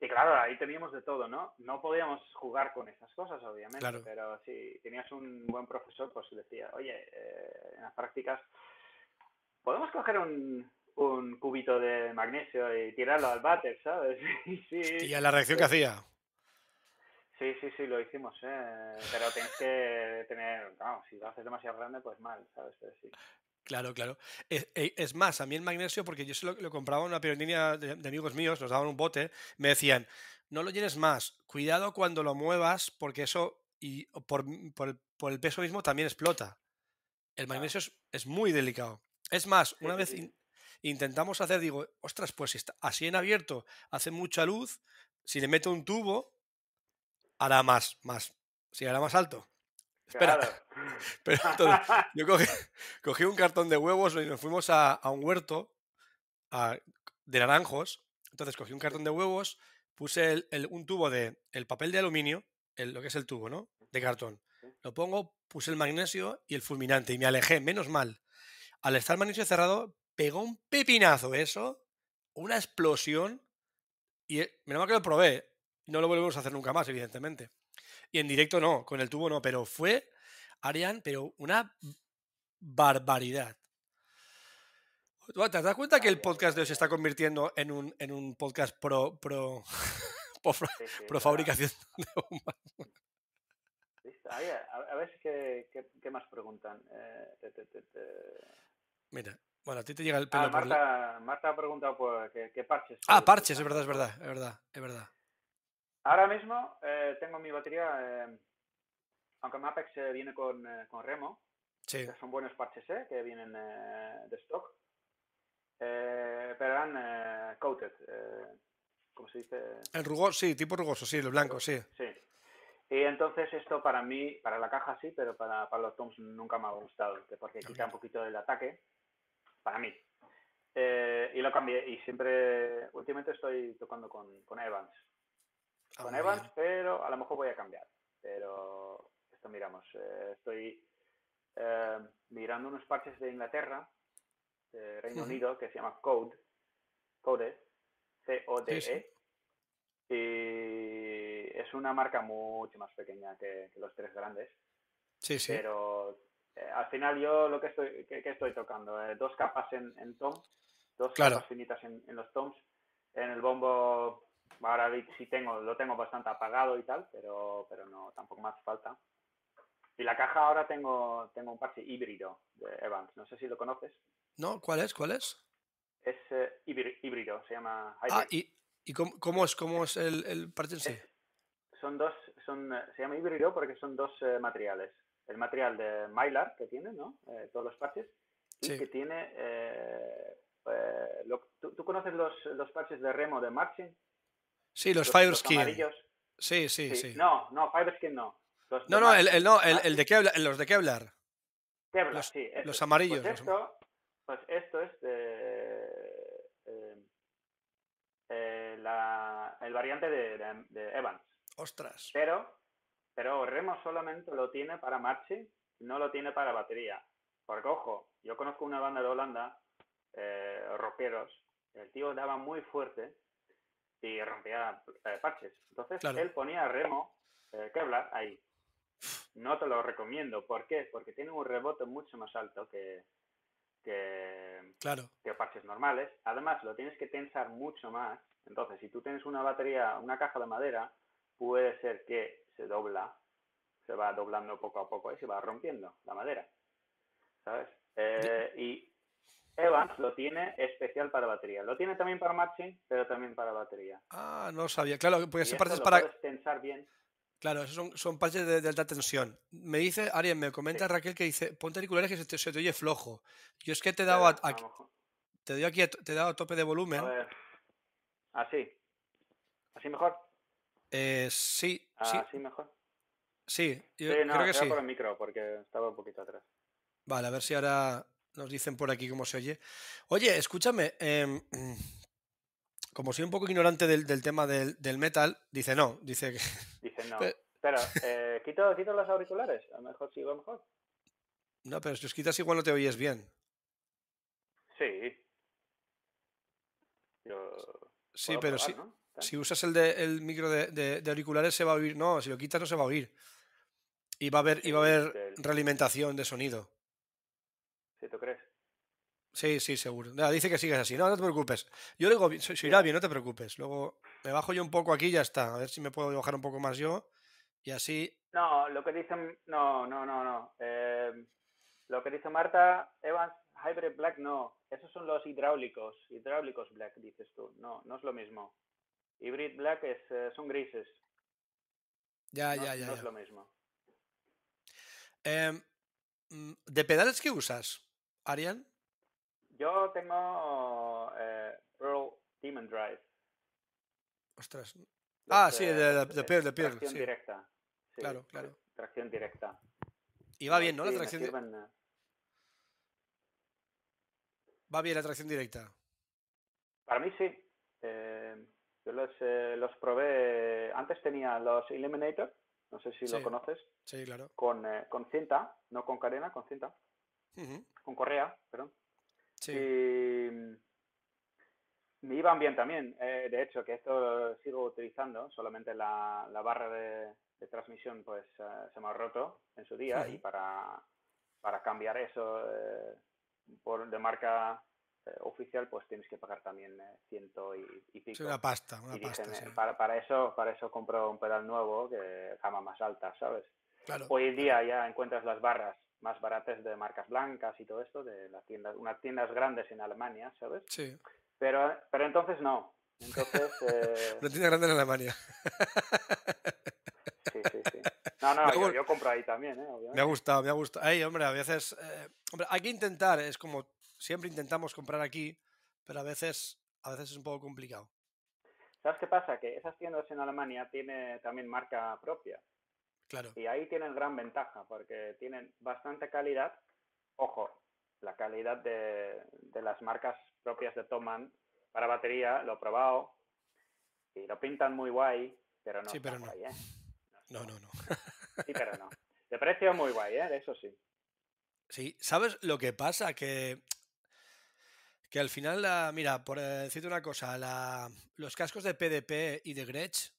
y claro, ahí teníamos de todo, ¿no? No podíamos jugar con esas cosas, obviamente, pero si tenías un buen profesor, pues decía, oye, eh, en las prácticas, ¿podemos coger un, un, cubito de magnesio y tirarlo al váter, ¿sabes? (laughs) sí, ¿Y a la reacción que hacía? Sí, sí, sí, lo hicimos, ¿eh? Pero tienes que tener, vamos, si lo haces demasiado grande, pues mal, ¿sabes? sí. Claro, claro. Es, es, más, a mí el magnesio, porque yo se lo, compraba en una pirotecnia de, amigos míos, nos daban un bote, me decían, no lo llenes más, cuidado cuando lo muevas, porque eso, y por, por, por el peso mismo, también explota. El magnesio es, muy delicado. Es más, una vez intentamos hacer, digo, ostras, pues si está así en abierto, hace mucha luz, si le meto un tubo, hará más, más, si hará más alto. Espera. (laughs) Pero (laughs) yo cogí, un cartón de huevos y nos fuimos a, un huerto de naranjos. Entonces cogí un cartón de huevos, puse un tubo de el papel de aluminio, lo que es el tubo, ¿no? De cartón. Lo pongo, puse el magnesio y el fulminante y me alejé, menos mal. Al estar el magnesio cerrado, pegó un pepinazo eso, una explosión Y eh, menos mal que lo probé. No lo volvemos a hacer nunca más, evidentemente. Y en directo no, con el tubo no, pero fue, Arian, pero una barbaridad. ¿Te das cuenta que el podcast de hoy se está convirtiendo en un, en un podcast pro, pro, (laughs) pro, fabricación de. Ahí, a, ver qué, qué, más preguntan. Eh, te- te- te- te- Mira, bueno, a ti te llega el pelo Ah, por la- Marta, ha preguntado por qué, qué parches. Ah, parches, es verdad, es verdad, es verdad, es verdad. Ahora mismo eh, tengo mi batería, eh, aunque Mapex eh, viene con, eh, con remo, Sí, que son buenos parches eh, que vienen eh, de stock, eh, pero eran coated, ¿cómo se dice? el rugoso, sí, tipo rugoso, sí, el blanco, sí. Sí. Y entonces esto para mí, para la caja sí, pero para, para los toms nunca me ha gustado, que porque quita un poquito del ataque, para mí. Eh, y lo cambié y siempre, últimamente estoy tocando con, con Evans. Con Evans, bien. pero a lo mejor voy a cambiar. Pero esto miramos. eh, estoy eh, mirando unos parches de Inglaterra, de Reino. Unido, que se llama Code, Code, C-O-D-E. Sí, sí. Y es una marca mucho más pequeña que, que los tres grandes. Sí, sí. Pero eh, al final yo lo que estoy, que, que estoy tocando, dos capas en, en tom, dos Claro. capas finitas en, en los toms. En el bombo, ahora sí tengo, lo tengo bastante apagado y tal, pero, pero no, tampoco me hace falta. Y la caja ahora tengo, tengo un parche híbrido de Evans, no sé si lo conoces. ¿No? ¿Cuál es? ¿Cuál es? Es eh, híbri- híbrido, se llama Ah, hybrid. ¿y, y cómo, cómo es, cómo es el, el parche en sí? Es- son dos, son, eh, se llama híbrido porque son dos eh, materiales. El material de Mylar que tiene, ¿no? Eh, todos los parches. Y Sí. que tiene... eh, lo- ¿tú, tú conoces los, los parches de remo de Marching? Sí, los Los, Fire los Skin. amarillos. Sí, sí, Sí. sí. No, no, Fiberskin no. Los No, no, el, el- no, el, el de Kevlar, los de Kevlar. Kevlar, los- sí, los amarillos, Pues esto, pues esto es de, eh, eh, la- el variante de, de- de Evans. Ostras. Pero, pero Remo solamente lo tiene para marching, no lo tiene para batería. Porque, ojo, yo conozco una banda de Holanda, eh, rockeros, el tío daba muy fuerte y rompía eh, parches. Entonces, Claro. él ponía Remo, eh, Kevlar, ahí. No te lo recomiendo. ¿Por qué? Porque tiene un rebote mucho más alto que, que, Claro. que parches normales. Además, lo tienes que tensar mucho más. Entonces, si tú tienes una batería, una caja de madera, puede ser que se dobla, se va doblando poco a poco y se va rompiendo la madera. ¿Sabes? Eh, y Evans lo tiene especial para batería. Lo tiene también para marching, pero también para batería. Ah, no sabía. Claro, porque Y ese esto parche es lo para. tensar bien. Claro, esos son, son parches de, de alta tensión. Me dice, Ariel, me comenta Raquel que dice, ponte auriculares que se te, se te oye flojo. Yo es que te he dado, a- te doy aquí, a, te he dado a tope de volumen. a ver. Así. ¿Así mejor? Eh, sí, sí, ¿Así mejor? sí, yo Sí, no, creo que sí. por el micro, porque estaba un poquito atrás. Vale, a ver si ahora nos dicen por aquí cómo se oye. Oye, escúchame, em, (clears throat) como soy un poco ignorante del, del tema del, del metal, dice no, dice que... Dice (laughs) no. Pero- Pero, (laughs) eh, ¿quito, ¿quito los auriculares? A lo mejor sigo mejor. No, pero si los quitas igual no te oyes bien. Sí. Yo... Sí, pero probar, si, si usas el, de, el micro de, de- de auriculares se va a oír. No, si lo quitas no se va a oír. Y va a haber, y va a haber realimentación de sonido. ¿Sí? Sí, seguro. Nada, dice que sigues así. No, no te preocupes. Yo digo, se, irá bien, no te preocupes. Luego me bajo yo un poco aquí y ya está. A ver si me puedo bajar un poco más yo. Y así. No, lo que dicen... No, no, no, no. Eh, lo que dice Marta, Evans, Hybrid Black, no. Esos son los hidráulicos. Hidráulicos Black, dices tú. No, no es lo mismo. Hybrid Black es, eh, son grises. Ya, no, ya, ya. no ya. es lo mismo. Em, mm, ¿De pedales qué usas, Arian? Yo tengo eh, Pearl Demon Drive. Ostras. Los, Ah, sí, de, de, de Pearl, de Pearl, Tracción sí. directa. Sí, Claro, claro. Tracción directa. Y va bien, ¿no? La Sí, me tracción, sirven, eh, va bien la tracción directa. Para mí sí. Eh, yo los, eh, los probé. Antes tenía los Eliminator, no sé si Sí. lo conoces, Sí, claro. con, eh, con cinta, no con cadena, con cinta, Ujú, con correa, perdón. Sí. Y Me iban bien también. Eh, de hecho, que esto lo sigo utilizando, solamente la, la barra de, de transmisión pues eh, se me ha roto en su día y para, para cambiar eso eh, por, de marca eh, oficial pues tienes que pagar también ciento y, y pico. Sí, una pasta, una pasta. sí. para, para, eso, para eso compro un pedal nuevo que gama más alta, ¿sabes? Claro. Hoy en día ya encuentras las barras más baratas de marcas blancas y todo esto, de las tiendas, unas tiendas grandes en Alemania, ¿sabes? Sí. Pero, pero entonces no. Entonces. (laughs) Eh... Una tienda grande en Alemania. (laughs) Sí, sí, sí. No, no, yo, yo, compro ahí también, ¿eh? Me ha gustado, me ha gustado. Ay, hombre, a veces. Eh, hombre, hay que intentar, es como siempre intentamos comprar aquí, pero a veces, a veces es un poco complicado. ¿Sabes qué pasa? Que esas tiendas en Alemania tienen también marca propia. Claro. Y ahí tienen gran ventaja porque tienen bastante calidad. Ojo, la calidad de, de las marcas propias de Toman para batería, lo he probado y lo pintan muy guay, pero no sí, pero no. Guay, ¿eh? No, no, no. (laughs) Sí, pero no. De precio muy guay, ¿eh? Eso sí. Sí, ¿sabes lo que pasa? Que, que al final, la, mira, por decirte una cosa, la, los cascos de PDP y de Gretsch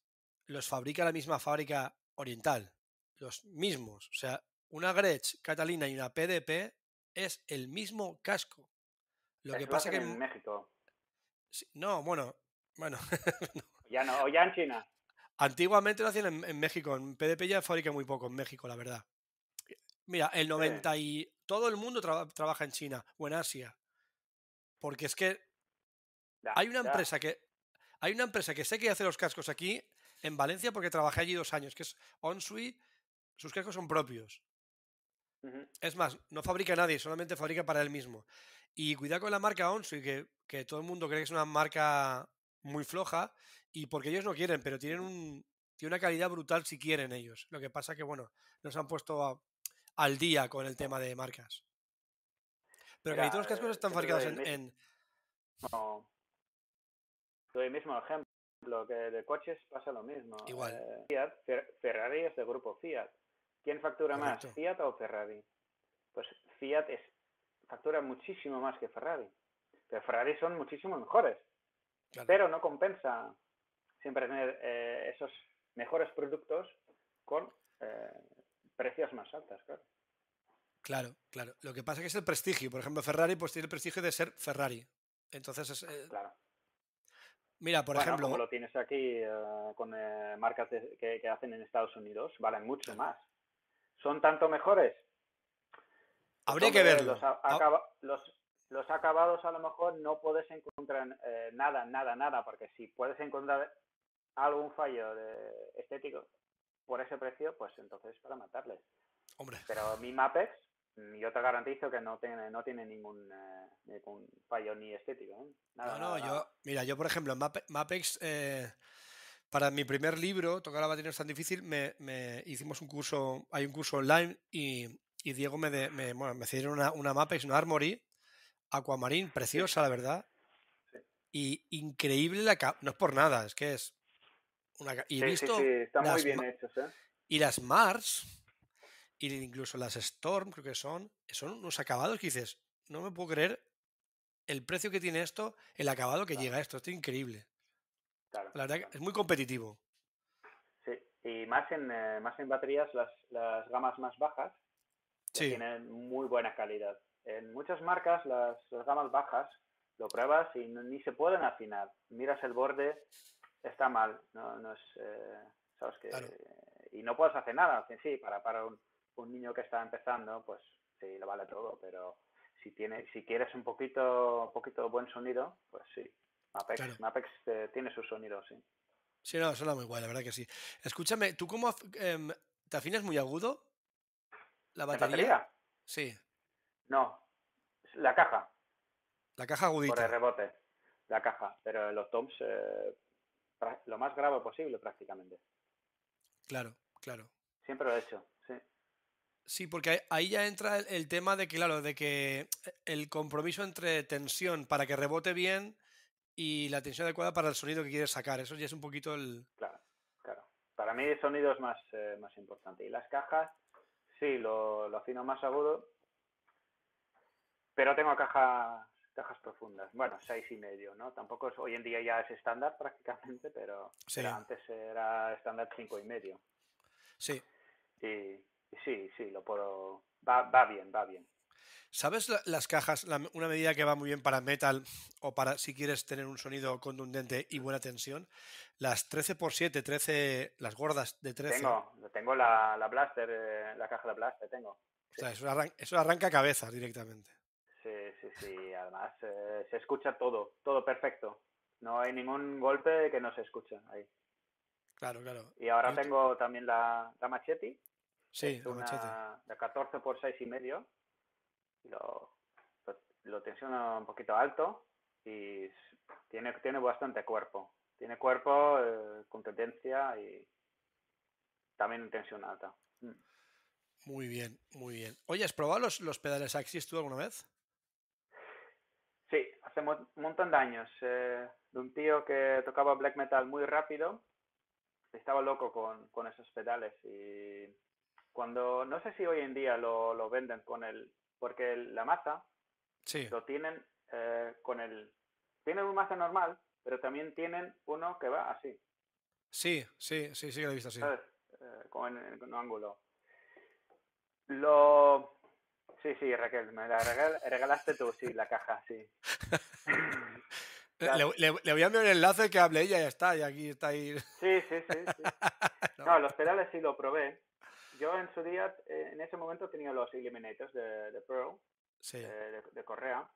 los fabrica la misma fábrica oriental. Los mismos. O sea, una Gretsch Catalina y una PDP es el mismo casco. Lo que pasa que en México. Sí, no, bueno, bueno. (laughs) no. Ya no, o ya en China. Antiguamente lo hacían en, en, México, en PDP ya fabrica muy poco en México, la verdad. Mira, el 90 sí. y todo el mundo tra trabaja en China o en Asia. Porque es que ya, hay una ya. empresa que hay una empresa que sé que hace los cascos aquí en Valencia porque trabajé allí dos años, que es Onsui, sus cascos son propios. Uh -huh. Es más, no fabrica nadie, solamente fabrica para él mismo. Y cuidado con la marca Onsui, que, que todo el mundo cree que es una marca muy floja, y porque ellos no quieren, pero tienen, un, tienen una calidad brutal si quieren ellos. Lo que pasa que, bueno, nos han puesto a, al día con el tema de marcas. Pero Mira, que todos los cascos están fabricados en, en... No. Doy el mismo ejemplo, que de coches pasa lo mismo. Igual. Eh, Fiat, Fer Ferrari es del grupo Fiat. ¿Quién factura Correcto. más, Fiat o Ferrari? Pues Fiat es, factura muchísimo más que Ferrari. Pero Ferrari son muchísimo mejores. Claro. Pero no compensa siempre tener eh, esos mejores productos con eh, precios más altas, claro. Claro, claro. Lo que pasa es que es el prestigio. Por ejemplo, Ferrari pues tiene el prestigio de ser Ferrari. Entonces es... Eh... Claro. Mira, por bueno, ejemplo... como lo tienes aquí uh, con eh, marcas de, que, que, hacen en Estados Unidos, valen mucho claro. más. ¿Son tanto mejores? Habría que verlo. Los, acaba, los, los, acabados a lo mejor no puedes encontrar eh, nada, nada, nada, porque si puedes encontrar algún fallo de estético por ese precio, pues entonces para matarles. Hombre. Pero mi Mapex, mm, yo te garantizo que no tiene, no tiene ningún, eh, ningún fallo ni estético. ¿eh? Nada, no, no, nada, yo, mira, yo por ejemplo en Mapex, eh, para mi primer libro, Tocar la batería no es tan difícil, me, me, hicimos un curso, hay un curso online y, y Diego me, de, me, bueno, me cedieron una, una Mapex, una Armory, Aquamarine, preciosa, la verdad. Y increíble la no es por nada, es que es una y he sí, visto sí, sí, están muy bien hechos, ¿eh? Y las Mars, y incluso las Storm, creo que son, son unos acabados que dices, no me puedo creer el precio que tiene esto, el acabado que claro. llega a esto, esto es increíble. Claro, la verdad que es muy competitivo. Sí, y más en, eh, más en baterías, las, las gamas más bajas sí. tienen muy buena calidad. En muchas marcas, las, las gamas bajas, lo pruebas y no, ni se pueden afinar. Miras el borde, está mal, no, no es, eh, sabes que claro. y no puedes hacer nada. Sí, para, para un, un, niño que está empezando, pues sí, lo vale todo, pero si tiene, si quieres un poquito, un poquito buen sonido, pues sí. Mapex, claro. Mapex eh, tiene su sonido, sí. Sí, no, suena muy guay, la verdad que sí. Escúchame, ¿tú cómo eh, te afinas muy agudo? ¿La batería? ¿La batería? Sí. No, la caja. La caja agudita. Por el rebote, la caja, pero los toms eh, lo más grave posible prácticamente. Claro, claro. Siempre lo he hecho, sí. Sí, porque ahí ya entra el, el, tema de que, claro, de que el compromiso entre tensión para que rebote bien y la tensión adecuada para el sonido que quieres sacar. Eso ya es un poquito el... Claro, claro. Para mí el sonido es más, eh, más importante. Y las cajas, sí, lo, lo afino más agudo, pero tengo cajas, cajas profundas. Bueno, seis y medio, ¿no? Tampoco es, hoy en día ya es estándar (laughs) prácticamente, pero, Sí. antes era estándar cinco y medio. Sí. Y, y sí, sí, lo puedo. Va, va bien, va bien. ¿Sabes la- las cajas, la- una medida que va muy bien para metal o para si quieres tener un sonido contundente y buena tensión? Las 13x7, 13, las gordas de 13. Tengo, tengo la, la Blaster, eh, la caja de Blaster, tengo. O sea, eso, arran- eso arranca cabezas directamente. Sí, sí, sí. Además, eh, se escucha todo, todo perfecto. No hay ningún golpe que no se escuche ahí. Claro, claro. Y ahora Yo te- tengo también la, la Machete, Sí, la una machete. de 14 por 6 y medio. Lo, lo, lo tensiono un poquito alto y tiene, tiene bastante cuerpo. Tiene cuerpo eh, con tendencia y también en tensión alta. Mm. Muy bien, muy bien. Oye, ¿has probado los, los pedales Axis tú alguna vez? Sí, hace un montón de años. eh, de un tío que tocaba black metal muy rápido. Estaba loco con, con esos pedales y cuando, no sé si hoy en día lo, lo venden con el, porque el- la masa Sí. lo tienen eh, con el, tienen un masa normal, pero también tienen uno que va así, Sí, sí, sí, sí que lo he visto así. ¿sabes? Eh, con, con un ángulo. Lo, sí, sí, Raquel, me la regal- regalaste tú, sí, la caja, sí. (laughs) Le, le- le voy a enviar un enlace que hable ella y ya está. Y aquí está ahí. Sí, sí, sí, sí. (laughs) No. No, los pedales sí lo probé. Yo en su día, eh, en ese momento tenía los Eliminators de, de Pro, Sí, eh, de, de Correa,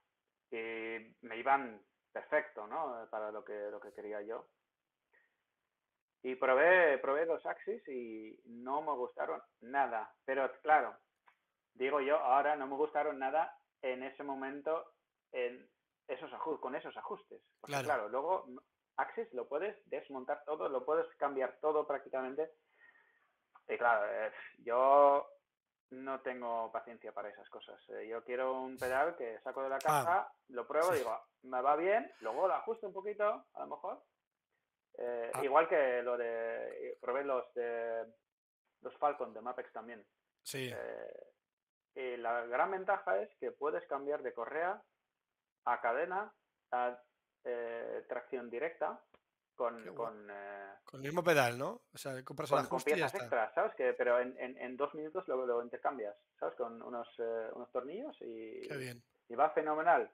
y me iban perfecto, ¿no? Para lo que, lo que quería yo. Y probé, probé los Axis y no me gustaron nada. Pero claro, digo yo, ahora no me gustaron nada en ese momento en esos con esos ajustes. Porque Claro. claro, luego mm, Axis lo puedes desmontar todo, lo puedes cambiar todo prácticamente. Y claro, eh, yo no tengo paciencia para esas cosas. Eh, yo quiero un pedal que saco de la caja, lo pruebo, Ah, sí. digo, me va bien, luego lo ajusto un poquito, a lo mejor. Eh, Ah. Igual que lo de, probé los de los Falcon de Mapex también. sí. Y la gran ventaja es que puedes cambiar de correa a cadena a tracción directa con, eh, Con el mismo pedal, ¿no? O sea, compras con, con piezas extras, ¿sabes? Que, pero en, en, en dos minutos lo, lo intercambias, ¿sabes? Con unos, eh, unos tornillos y, Qué bien. y va fenomenal.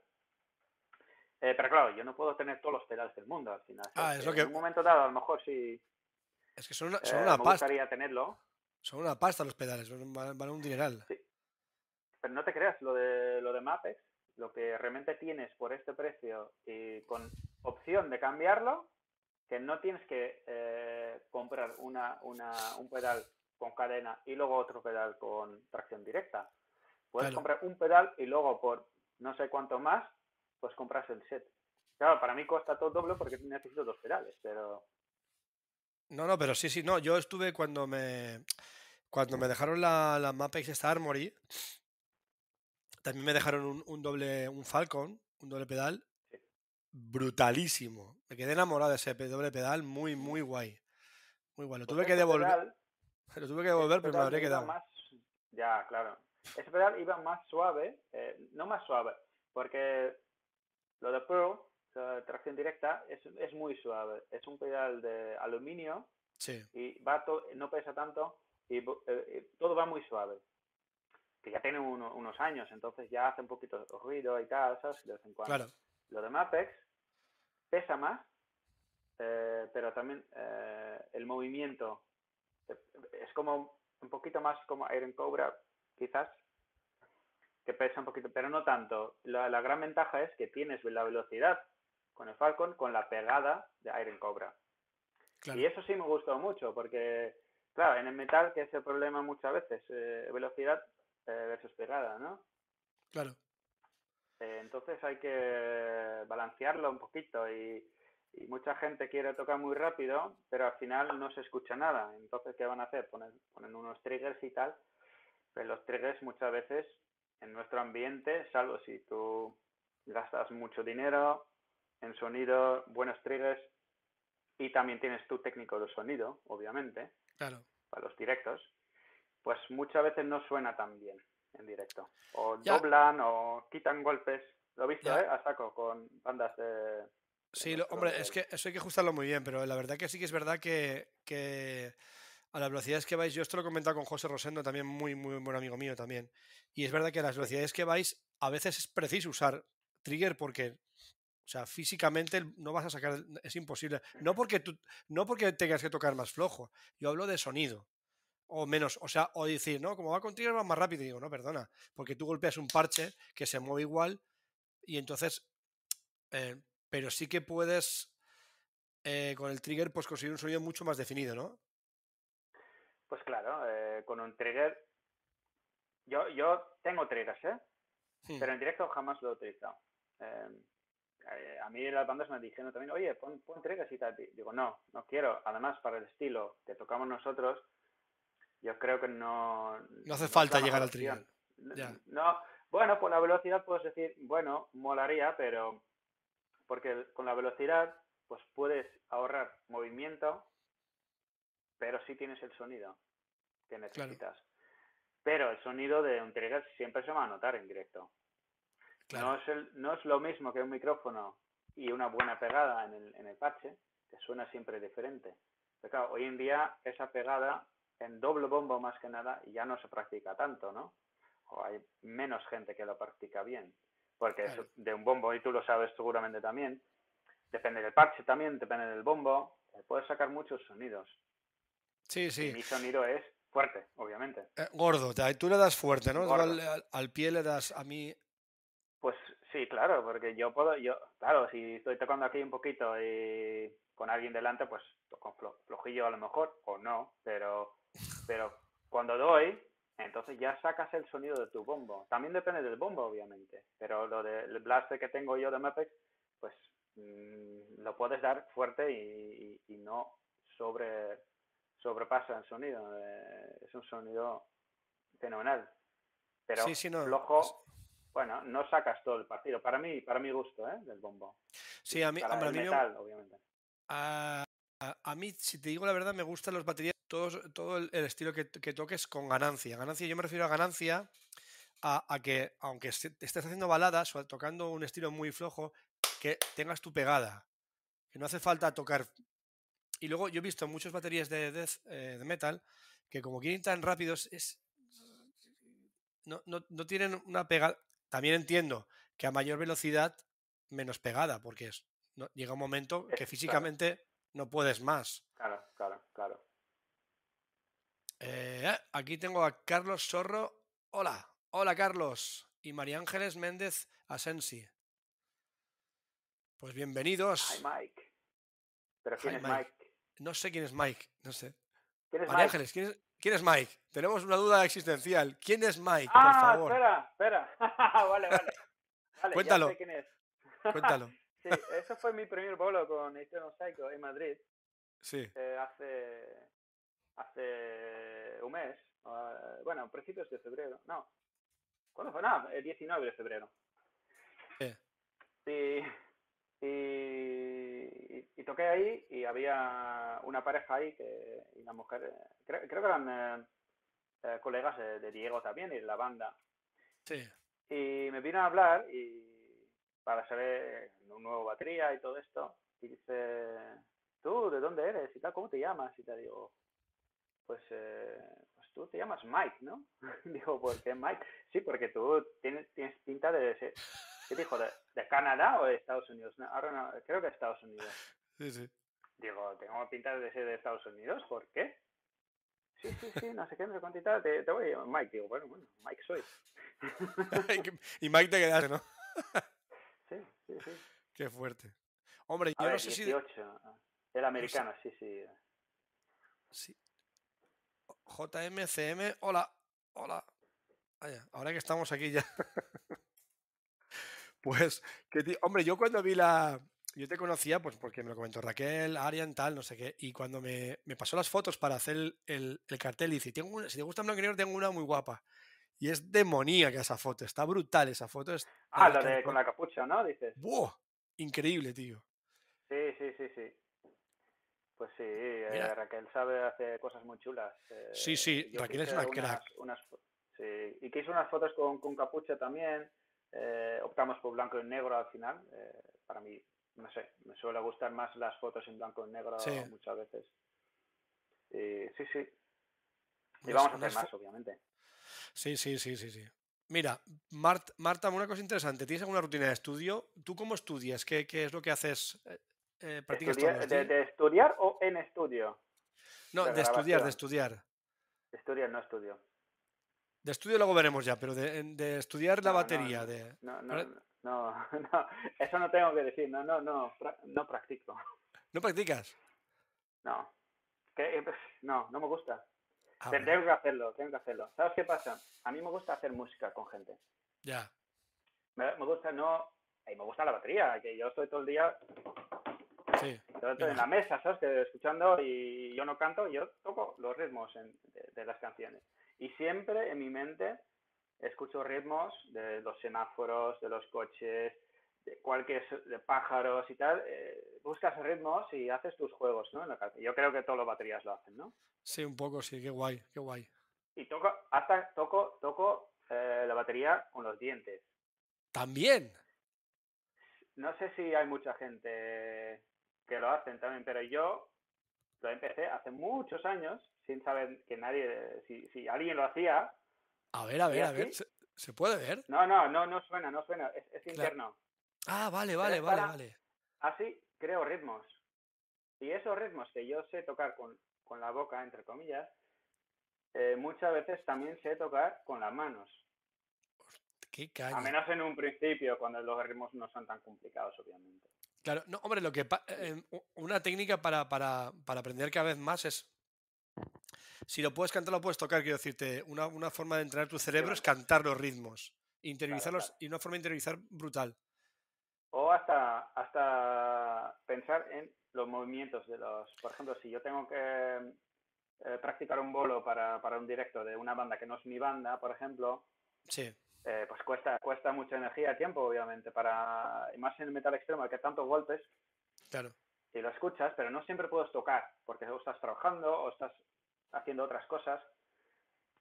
Eh, pero claro, yo no puedo tener todos los pedales del mundo al final. Ah, es lo En que- un momento dado, a lo mejor sí Es que son una, son una me pasta. gustaría tenerlo, Son una pasta los pedales. Valen un dineral. pero no te creas, lo de, lo de Mapex, lo que realmente tienes por este precio y con opción de cambiarlo, que no tienes que eh, comprar una, una, un pedal con cadena y luego otro pedal con tracción directa. Puedes Claro. comprar un pedal y luego por no sé cuánto más, pues compras el set. Claro, para mí cuesta todo doble porque necesito dos pedales, pero No, no, pero sí, sí, no. Yo estuve cuando me. Cuando me dejaron la, la Mapex esta Armory. También me dejaron un, un doble. un Falcon, un doble pedal. Brutalísimo. Me quedé enamorado de ese doble pedal, muy, muy guay. Muy guay. Lo pues tuve que devolver. pedal- (laughs) Lo tuve que devolver, pero me habría quedado. Más, ya, claro. Ese pedal iba más suave, eh, no más suave, porque lo de Pro, tracción directa, es, es muy suave. Es un pedal de aluminio Sí, y va to- no pesa tanto y eh, eh, todo va muy suave. Que ya tiene uno- unos años, entonces ya hace un poquito de ruido y tal, ¿sabes? De vez en cuando. claro. Lo de Mapex pesa más, eh, pero también eh, el movimiento eh, es como un poquito más como Iron Cobra, quizás, que pesa un poquito, pero no tanto. La, la gran ventaja es que tienes la velocidad con el Falcon con la pegada de Iron Cobra. claro. Y eso sí me gustó mucho, porque, claro, en el metal, que es el problema muchas veces, eh, velocidad versus pegada, ¿no? Claro. Eh, entonces hay que balancearlo un poquito y, y mucha gente quiere tocar muy rápido, pero al final no se escucha nada. Entonces, ¿qué van a hacer? Ponen, ponen unos triggers y tal. Pero los triggers muchas veces en nuestro ambiente, salvo si tú gastas mucho dinero en sonido, buenos triggers y también tienes tu técnico de sonido, obviamente, Claro. para los directos, pues muchas veces no suena tan bien en directo. O Ya. doblan o quitan golpes. Lo he visto, Ya. ¿eh? A saco, con bandas de... Sí, lo- hombre, es que eso hay que ajustarlo muy bien, pero la verdad que sí que es verdad que, que a las velocidades que vais, yo esto lo he comentado con José Rosendo, también muy, muy buen amigo mío también, y es verdad que a las velocidades que vais, a veces es preciso usar trigger porque, o sea, físicamente no vas a sacar, es imposible. No porque, tú, no porque tengas que tocar más flojo, yo hablo de sonido. O menos, o sea, o decir, no, como va con trigger va más rápido. Y digo, no, perdona, porque tú golpeas un parche que se mueve igual y entonces eh, pero sí que puedes eh, con el trigger pues conseguir un sonido mucho más definido, ¿no? Pues claro, eh, con un trigger... Yo, yo tengo triggers, ¿eh? Hmm. Pero en directo jamás lo he utilizado. Eh, eh, a mí las bandas me dijeron también, oye, pon, pon triggers y tal. Di- Digo, no, no quiero. Además, para el estilo que tocamos nosotros, yo creo que no... No hace falta llegar al Ya. No, bueno, por la velocidad puedes decir, bueno, molaría, pero porque con la velocidad pues puedes ahorrar movimiento, pero sí tienes el sonido que necesitas. Pero el sonido de un trigger siempre se va a notar en directo. Claro. No, es el- no es lo mismo que un micrófono y una buena pegada en el, en el parche, que suena siempre diferente. Pero claro, hoy en día esa pegada en doble bombo más que nada ya no se practica tanto, ¿no? O hay menos gente que lo practica bien. Porque es de un bombo, y tú lo sabes seguramente también, depende del parche también, depende del bombo, eh, puedes sacar muchos sonidos. Sí, Y sí. mi sonido es fuerte, obviamente. Eh, gordo, tú le das fuerte, ¿no? Al, al- al pie le das a mí. Pues sí, claro, porque yo puedo, yo, claro, si estoy tocando aquí un poquito y con alguien delante, pues toco flo- flojillo a lo mejor, o no, pero, pero cuando doy, entonces ya sacas el sonido de tu bombo. También depende del bombo, obviamente, pero lo del blaster que tengo yo de Mapex, pues mm, lo puedes dar fuerte y, y- y no sobre sobrepasa el sonido. eh, es un sonido fenomenal. Pero Sí, sí, no, flojo, es- bueno, no sacas todo el partido. Para mí, para mi gusto, ¿eh? Del bombo. Sí, a mí, Para hombre, a el mí me- metal, obviamente. a, a- a mí, si te digo la verdad, me gustan las baterías, todos, todo el, el estilo que, que toques con ganancia. Ganancia, yo me refiero a ganancia a, a que, aunque est- estés haciendo baladas o tocando un estilo muy flojo, que tengas tu pegada. Que no hace falta tocar. Y luego yo he visto muchas baterías de, death, eh, de metal que como quieren tan rápidos, es, no, no, no tienen una pegada. También entiendo que a mayor velocidad, menos pegada, porque es, no- llega un momento que claro. físicamente no puedes más. Claro, claro. Eh, aquí tengo a Carlos Sorro. Hola, hola Carlos. Y María Ángeles Méndez Asensi. Pues bienvenidos. Hi, Mike. ¿Pero quién Hi, es Mike. Mike? No sé quién es Mike, no sé. ¿Quién es María Mike? Ángeles, ¿quién es, quién es Mike? Tenemos una duda existencial. ¿Quién es Mike, por Ah, favor? espera, espera. (laughs) vale, vale. Vale, Cuéntalo. ya sé quién es. Cuéntalo. (laughs) sí, eso fue mi primer bolo con Eternal Psycho en Madrid Sí, eh, hace, hace un mes. eh, bueno, principios de febrero. No. ¿Cuándo fue? No, el 19 de febrero. Sí. Y, y, y toqué ahí y había una pareja ahí que, y la mujer, eh, creo, creo que eran eh, eh, colegas de, de Diego también y de la banda. sí. Y me vino a hablar y para saber un nuevo batería y todo esto. Y dice, tú, ¿de dónde eres? Y tal, ¿cómo te llamas? Y te digo, pues, eh, pues tú te llamas Mike, ¿no? (laughs) Digo, ¿por qué Mike? Sí, porque tú tienes, tienes pinta de ser, ¿qué dijo? ¿De, de Canadá o de Estados Unidos? No, ahora no, creo que de Estados Unidos. Sí, sí. Digo, tengo pinta de ser de Estados Unidos, ¿por qué? Sí, sí, sí, no sé qué, no sé cuánto y tal, te, te voy a llamar Mike. Digo, bueno, bueno, Mike soy. (laughs) y Mike te quedaste, ¿no? Sí, sí, sí. Qué fuerte. Hombre, A yo ver, no sé si. 18. El americano, sí, sí. Sí. JMCM, hola, hola. Vaya, ahora que estamos aquí ya. (laughs) pues, que ti- hombre, yo cuando vi la. Yo te conocía, pues porque me lo comentó Raquel, Arian, tal, no sé qué. Y cuando me, me pasó las fotos para hacer el, el- el cartel, dice: tengo una- si te gusta blanco y tengo una muy guapa. Y es demoníaca esa foto, está brutal esa foto. Es, Ah, la de con la capucha, ¿no? Dices. ¡Buah! Increíble, tío. Sí, sí, sí, sí. Pues sí, eh. Raquel sabe hacer cosas muy chulas. eh, Sí, sí, Raquel es una unas- crack. unas sí, y que hizo unas fotos con, con capucha también, eh, optamos por blanco y negro al final. Eh, para mí, no sé, me suele gustar más las fotos en blanco y negro muchas veces. Y, sí, sí. Y vamos a hacer más, obviamente. Sí, sí, sí, sí, sí. Mira, Marta, una cosa interesante. ¿Tienes alguna rutina de estudio? ¿Tú cómo estudias? ¿Qué, es lo que haces? Eh, de, estudiar o en estudio? No, de, estudiar, de estudiar. De estudiar, no estudio. De estudio luego veremos ya, pero de, estudiar la batería. de... no, no, no, (laughs) no, eso no tengo que decir, no, no, no, no practico. ¿No practicas? No, que, pues, no, no me gusta. Ah, tengo que hacerlo, tengo que hacerlo. ¿Sabes qué pasa? A mí me gusta hacer música con gente. Ya. Me, gusta, no, y me gusta la batería, que yo estoy todo el día sí, estoy en la mesa, ¿sabes? Que escuchando y yo no canto, yo toco los ritmos de, las canciones. Y siempre en mi mente escucho ritmos de los semáforos, de los coches, de cualquier de pájaros y tal. Eh, buscas ritmos y haces tus juegos, ¿no? yo creo que todas las baterías lo hacen, ¿no? Sí, un poco, sí, qué guay, qué guay. Y toco, hasta toco, toco eh, la batería con los dientes. ¿También? No sé si hay mucha gente que lo hacen también, pero yo lo empecé hace muchos años sin saber que nadie, si, si alguien lo hacía. A ver, a ver, a ver, ¿Se, puede ver? No, no, no, no suena, no suena, es, interno. Ah, vale, vale, vale, vale. Así creo ritmos. Y esos ritmos que yo sé tocar con, con la boca, entre comillas, eh, muchas veces también sé tocar con las manos. Qué A menos en un principio, cuando los ritmos no son tan complicados, obviamente. Claro, no, hombre, lo que eh, una técnica para, para, para, aprender cada vez más es. Si lo puedes cantar, lo puedes tocar, quiero decirte. Una, una forma de entrenar tu cerebro es cantar los ritmos. Interiorizarlos y una forma de interiorizar brutal. O hasta, hasta pensar en los movimientos de los. Por ejemplo, si yo tengo que eh, practicar un bolo para, para un directo de una banda que no es mi banda, por ejemplo. Sí eh, pues cuesta, cuesta mucha energía y tiempo, obviamente, para, y más en el metal extremo, que tantos golpes. Claro. Y lo escuchas, pero no siempre puedes tocar, porque o estás trabajando o estás haciendo otras cosas.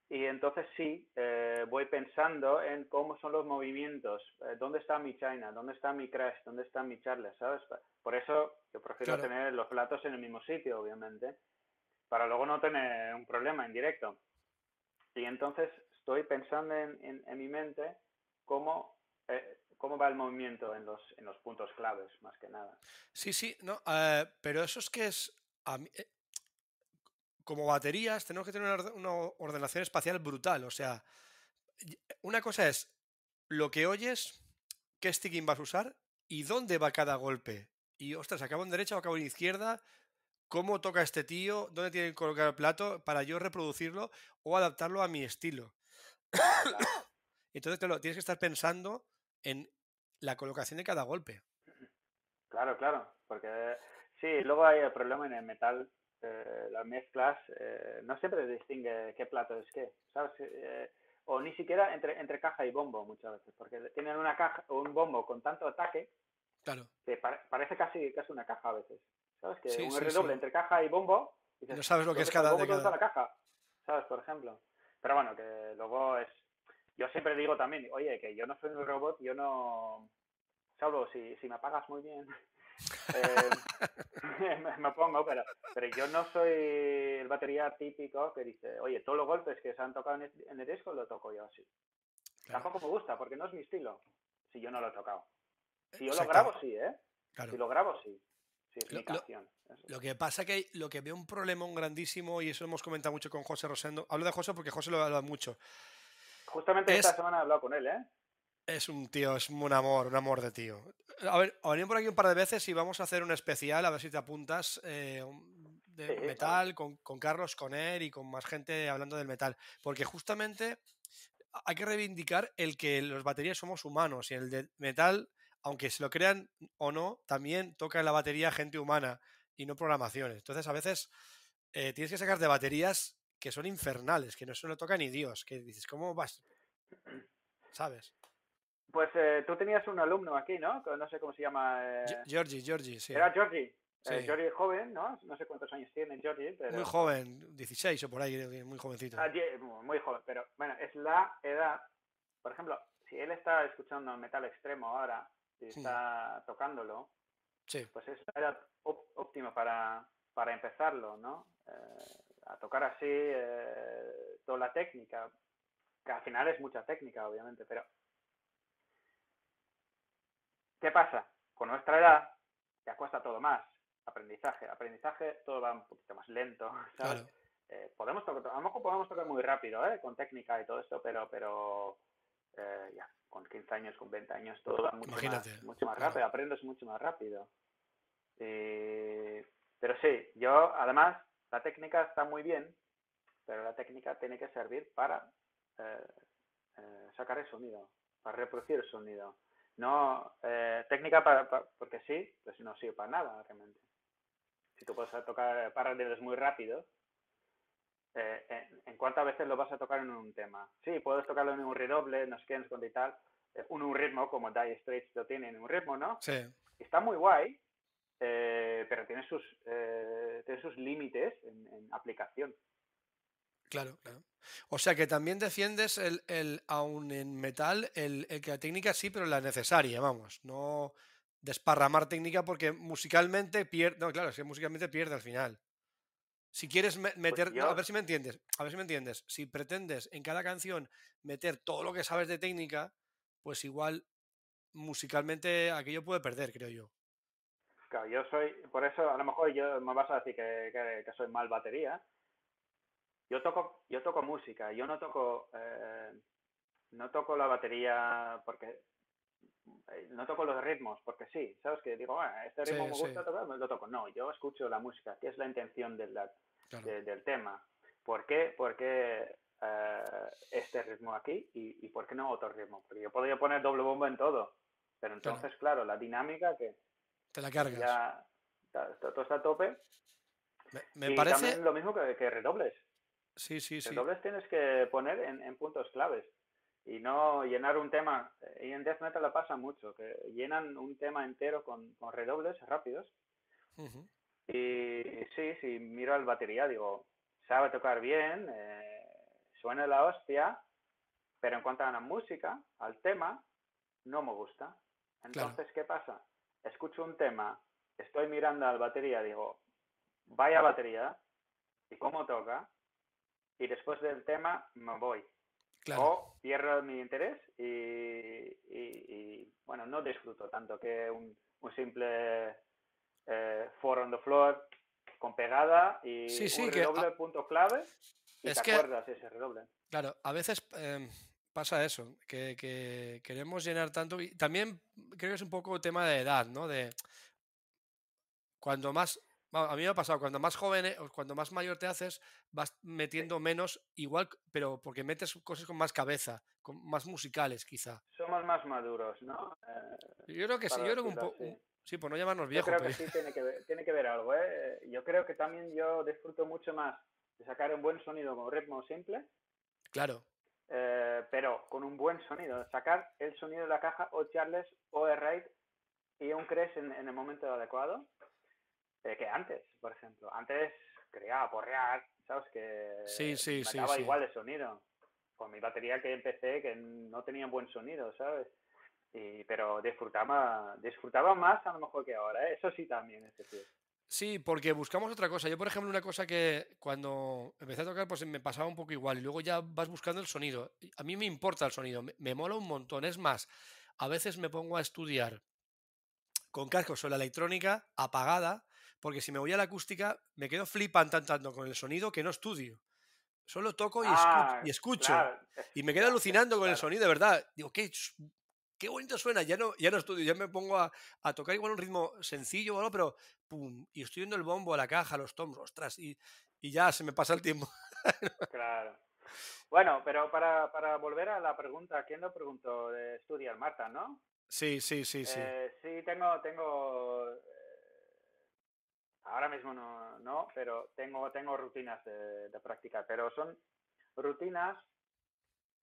Y entonces sí, eh, voy pensando en cómo son los movimientos, eh, dónde está mi China, dónde está mi Crash, dónde está mi Charles, ¿sabes? Por eso yo prefiero tener los platos en el mismo sitio, obviamente, para luego no tener un problema en directo. Y entonces estoy pensando en, mi mente cómo, eh, cómo va el movimiento en los, en los puntos claves, más que nada. Sí, sí, no, eh, pero eso es que es... Eh, como baterías tenemos que tener una, ordenación espacial brutal. O sea, una cosa es lo que oyes, qué sticking vas a usar y dónde va cada golpe. Y, ostras, acabo en derecha o acabo en izquierda, cómo toca este tío, dónde tiene que colocar el plato para yo reproducirlo o adaptarlo a mi estilo. (coughs) Entonces tienes que estar pensando en la colocación de cada golpe. Claro, claro, porque sí, luego hay el problema en el metal, eh, las mezclas, eh, no siempre distingue qué plato es qué, ¿sabes? Eh, o ni siquiera entre, entre caja y bombo muchas veces, porque tienen una caja o un bombo con tanto ataque claro. que parece casi, casi una caja a veces, ¿sabes? Que un redoble entre caja y bombo, no sabes lo que es cada, de cada... la caja, ¿sabes? Por ejemplo. Pero bueno, que luego es... Yo siempre digo también, oye, que yo no soy un robot, yo no... Salvo si, si me pagas muy bien, (laughs) eh, (laughs) me, pongo, pero, pero yo no soy el batería típico que dice, oye, todos los golpes que se han tocado en el, disco lo toco yo así. Tampoco me gusta, porque no es mi estilo, si yo no lo he tocado. Si yo lo grabo, sí, ¿eh? Si lo grabo, sí. Lo que pasa que lo que veo un problema grandísimo, y eso hemos comentado mucho con José Rosendo. Hablo de José porque José lo habla mucho. Justamente esta semana he hablado con él, ¿eh? Es un tío, es un amor, un amor de tío. A ver, venimos por aquí un par de veces y vamos a hacer un especial, a ver si te apuntas, eh, de metal, con, con, Carlos, con él y con más gente hablando del metal. Porque justamente hay que reivindicar el que los baterías somos humanos y el de metal, aunque se lo crean o no, también toca en la batería gente humana y no programaciones. Entonces, a veces eh, tienes que sacar de baterías que son infernales, que no se lo toca ni Dios, que dices, ¿cómo vas? ¿Sabes? Pues eh, tú tenías un alumno aquí, ¿no? No sé cómo se llama. Eh... Georgie, Georgie, sí. Era Georgie. Eh, Georgie joven, ¿no? No sé cuántos años tiene Georgie, pero... Muy joven, 16 o por ahí, muy jovencito. Ah, muy joven, pero bueno, es la edad, por ejemplo, si él está escuchando metal extremo ahora y está tocándolo, pues eso era óptimo para, para empezarlo, ¿no? Eh, a tocar así eh, toda la técnica, que al final es mucha técnica, obviamente, pero ¿qué pasa? Con nuestra edad ya cuesta todo más. Aprendizaje, aprendizaje todo va un poquito más lento, (laughs) ¿sabes? Eh, podemos tocar, a lo mejor podemos tocar muy rápido, ¿eh? Con técnica y todo esto, pero, pero eh, ya, con 15 años, con 20 años, todo va mucho más, mucho más rápido, aprendes mucho más rápido. pero sí, yo además, la técnica está muy bien, pero la técnica tiene que servir para sacar el sonido, para reproducir el sonido. No, técnica para, porque sí, pues no sirve para nada realmente. Si tú puedes tocar paralelos muy rápidos, eh, en, cuántas veces lo vas a tocar en un tema. Sí, puedes tocarlo en un redoble, no sé qué, y tal, eh, un, un ritmo, como Dire Straits lo tiene en un ritmo, ¿no? Sí. Está muy guay, eh, pero tiene sus, tiene sus límites en, aplicación. Claro, claro. O sea que también defiendes el, el aún en metal, el, el, que la técnica sí, pero la necesaria, vamos, no desparramar técnica porque musicalmente pierde, no, claro, es que musicalmente pierde al final. Si quieres pues meter, a ver si me entiendes, a ver si me entiendes, si pretendes en cada canción meter todo lo que sabes de técnica, pues igual musicalmente aquello puede perder, creo yo. Claro, yo soy, por eso a lo mejor yo me vas a decir que, soy mal batería. Yo toco, yo toco música, yo no toco, eh, no toco la batería porque no toco los ritmos porque sí, ¿sabes? Que digo, bueno, este ritmo me gusta tocar, lo toco. No, yo escucho la música, que es la intención de la, del tema. ¿Por qué? Porque eh, este ritmo aquí y, por qué no otro ritmo. Porque yo podría poner doble bomba en todo, pero entonces, claro, la dinámica que... Te la cargas. Ya todo está a tope. Me, parece... También lo mismo que, que redobles. Sí, sí, sí. Redobles tienes que poner en, puntos claves y no llenar un tema. Y en Death Metal lo pasa mucho, que llenan un tema entero con, con redobles rápidos. Y sí, sí, miro al batería, digo, sabe tocar bien, eh, suena la hostia, pero en cuanto a la música, al tema, no me gusta. Entonces, ¿qué pasa? Escucho un tema, estoy mirando al batería, digo, vaya batería, y cómo toca, y después del tema me voy. O pierdo mi interés y, bueno, no disfruto tanto que un, un simple eh, four on the floor con pegada y un redoble punto clave y te acuerdas ese redoble. Claro, a veces em, pasa eso, que, queremos llenar tanto y también creo que es un poco tema de edad, ¿no? De cuando más a mí me ha pasado, cuando más joven, eh, cuando más mayor te haces, vas metiendo menos, igual, pero porque metes cosas con más cabeza, con más musicales, quizá. Somos más maduros, ¿no? Eh, yo creo que sí, yo creo que un poco. Sí, por no llamarnos viejos. Yo creo que sí tiene que, ver, tiene que ver algo, ¿eh? Yo creo que también yo disfruto mucho más de sacar un buen sonido con ritmo simple. Claro. Eh, pero con un buen sonido. Sacar el sonido de la caja o charles o rate y un cres en, el momento adecuado. Eh, que antes, por ejemplo. Antes creaba porrear, ¿sabes? Que sí, sí, sí, igual de sonido. Con mi batería que empecé que no tenía buen sonido, ¿sabes? pero disfrutaba, disfrutaba más a lo mejor que ahora, ¿eh? eso sí también es decir. Sí, porque buscamos otra cosa. Yo, por ejemplo, una cosa que cuando empecé a tocar, pues me pasaba un poco igual. Y luego ya vas buscando el sonido. A mí me importa el sonido, me, mola un montón. Es más, a veces me pongo a estudiar con cascos o la electrónica apagada, porque si me voy a la acústica, me quedo flipando tanto con el sonido que no estudio. Solo toco y, ah, escucho. Y me quedo alucinando con el sonido, de verdad. Digo, qué qué bonito suena, ya no, ya no estudio, ya me pongo a, tocar igual un ritmo sencillo o algo, pero pum, y estoy viendo el bombo, la caja, los toms, ostras, y, y ya se me pasa el tiempo. (laughs) claro. Bueno, pero para, para, volver a la pregunta, ¿quién lo preguntó? De estudiar, Marta, ¿no? Sí, sí, sí, sí. Eh, sí, tengo, tengo ahora mismo no, no, pero tengo, tengo rutinas de, de practicar, pero son rutinas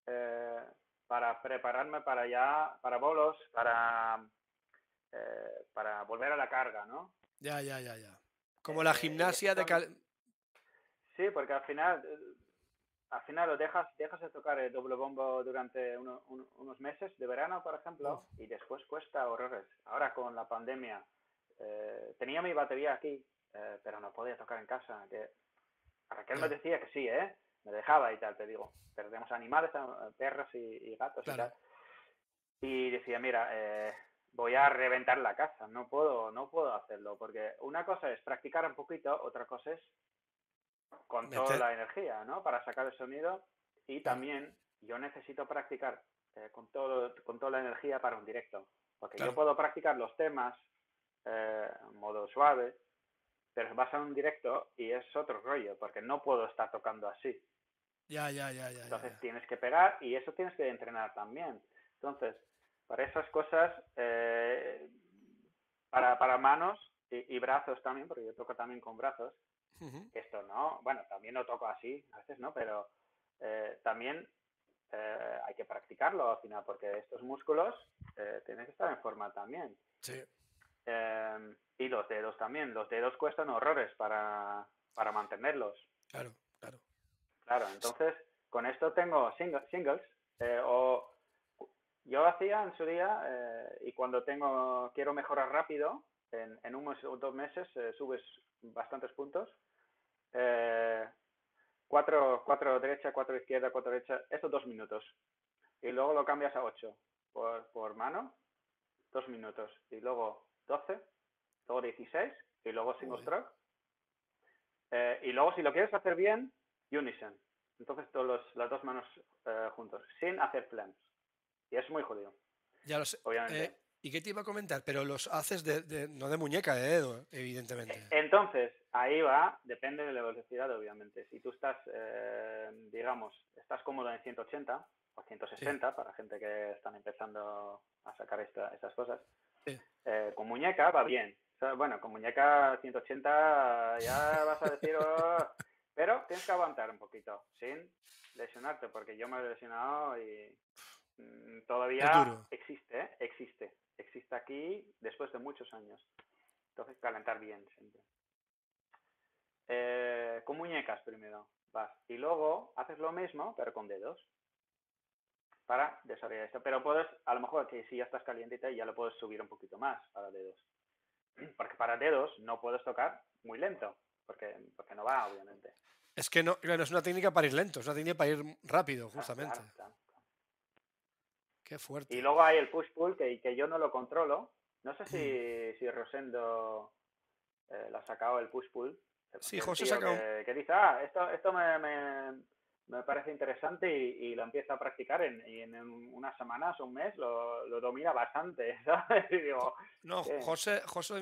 eh, para prepararme para ya, para bolos, para, eh, para volver a la carga, ¿no? Ya, ya, ya, ya. Como la eh, gimnasia de... Sí, porque al final, al final lo dejas, dejas de tocar el doble bombo durante unos meses de verano, por ejemplo, y después cuesta horrores. Ahora con la pandemia, eh, tenía mi batería aquí, eh, pero no podía tocar en casa. Que Raquel me decía que sí, ¿eh? Me dejaba y tal, te digo. Perdemos animales, perros y, gatos y tal. Y decía, mira, eh, voy a reventar la casa, no puedo, no puedo hacerlo, porque una cosa es practicar un poquito, otra cosa es con toda la energía, ¿no? Para sacar el sonido y también yo necesito practicar eh, con, todo, con toda la energía para un directo, porque yo puedo practicar los temas eh, modo suave, pero vas a un directo y es otro rollo, porque no puedo estar tocando así. Ya, ya, ya, ya. Entonces tienes que pegar y eso tienes que entrenar también. Entonces, para esas cosas, eh, para, para manos y, brazos también, porque yo toco también con brazos, esto no, bueno, también lo toco así, a veces no, pero eh, también eh, hay que practicarlo al final, porque estos músculos tienen que estar en forma también. Sí. Em, y los dedos también, los dedos cuestan horrores para, para mantenerlos. Claro, claro. Claro, entonces con esto tengo singles o yo hacía en su día, eh, y cuando tengo quiero mejorar rápido, en, en unos o dos meses eh, subes bastantes puntos. Eh, cuatro, cuatro derecha, cuatro izquierda, cuatro derecha, estos dos minutos. Y luego lo cambias a ocho por, por mano, dos minutos. Y luego doce, luego dieciséis, y luego single stroke. y luego si lo quieres hacer bien, unison. Entonces todas las dos manos juntos, sin hacer flames. Y es muy jodido. Ya lo sé. Obviamente. Eh, ¿Y qué te iba a comentar? Pero los haces de, no de muñeca, de dedo, evidentemente. Entonces, ahí va, depende de la velocidad, obviamente. Si tú estás, eh, digamos, estás cómodo en 180 o 160, para gente que están empezando a sacar estas cosas, eh, con muñeca va bien. bueno, con muñeca 180 ya vas a decir, oh", pero tienes que aguantar un poquito, sin lesionarte, porque yo me he lesionado y Mm, todavía existe, ¿eh? existe, existe aquí después de muchos años. Entonces, calentar bien siempre. Eh, con muñecas primero, vas. Y luego haces lo mismo, pero con dedos. Para desarrollar esto. Pero puedes, a lo mejor que si ya estás caliente ya lo puedes subir un poquito más para dedos. (clears throat) Porque para dedos no puedes tocar muy lento, porque, porque no va, obviamente. Es que no, no es una técnica para ir lento, es una técnica para ir rápido, justamente. Qué fuerte. Y luego hay el push-pull que, que yo no lo controlo. No sé si, si Rosendo eh, lo ha sacado el push-pull. Sí, José saca que, que, dice, ah, esto, esto me, me parece interesante y, lo empieza a practicar en, y en unas semanas o un mes lo, lo domina bastante, (laughs) ¿sabes? digo, no, José, José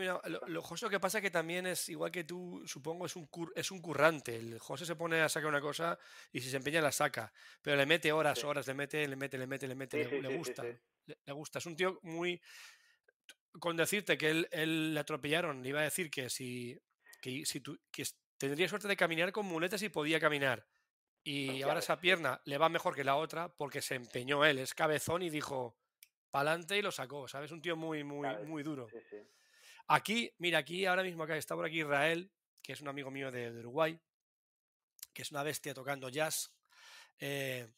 lo, José que pasa es que también es igual que tú, supongo, es un, es un currante. El José se pone a sacar una cosa y si se empeña la saca, pero le mete horas, horas, le mete, le mete, le mete, le mete, le, gusta. Le, gusta. Es un tío muy... Con decirte que él, él le atropellaron, le iba a decir que si, que, si tú, que tendría suerte de caminar con muletas y podía caminar y ahora esa pierna le va mejor que la otra porque se empeñó él, es cabezón y dijo pa'lante y lo sacó, ¿sabes? Un tío muy, muy, muy duro. Aquí, mira, aquí ahora mismo acá está por aquí Israel, que es un amigo mío de, Uruguay, que es una bestia tocando jazz. Eh,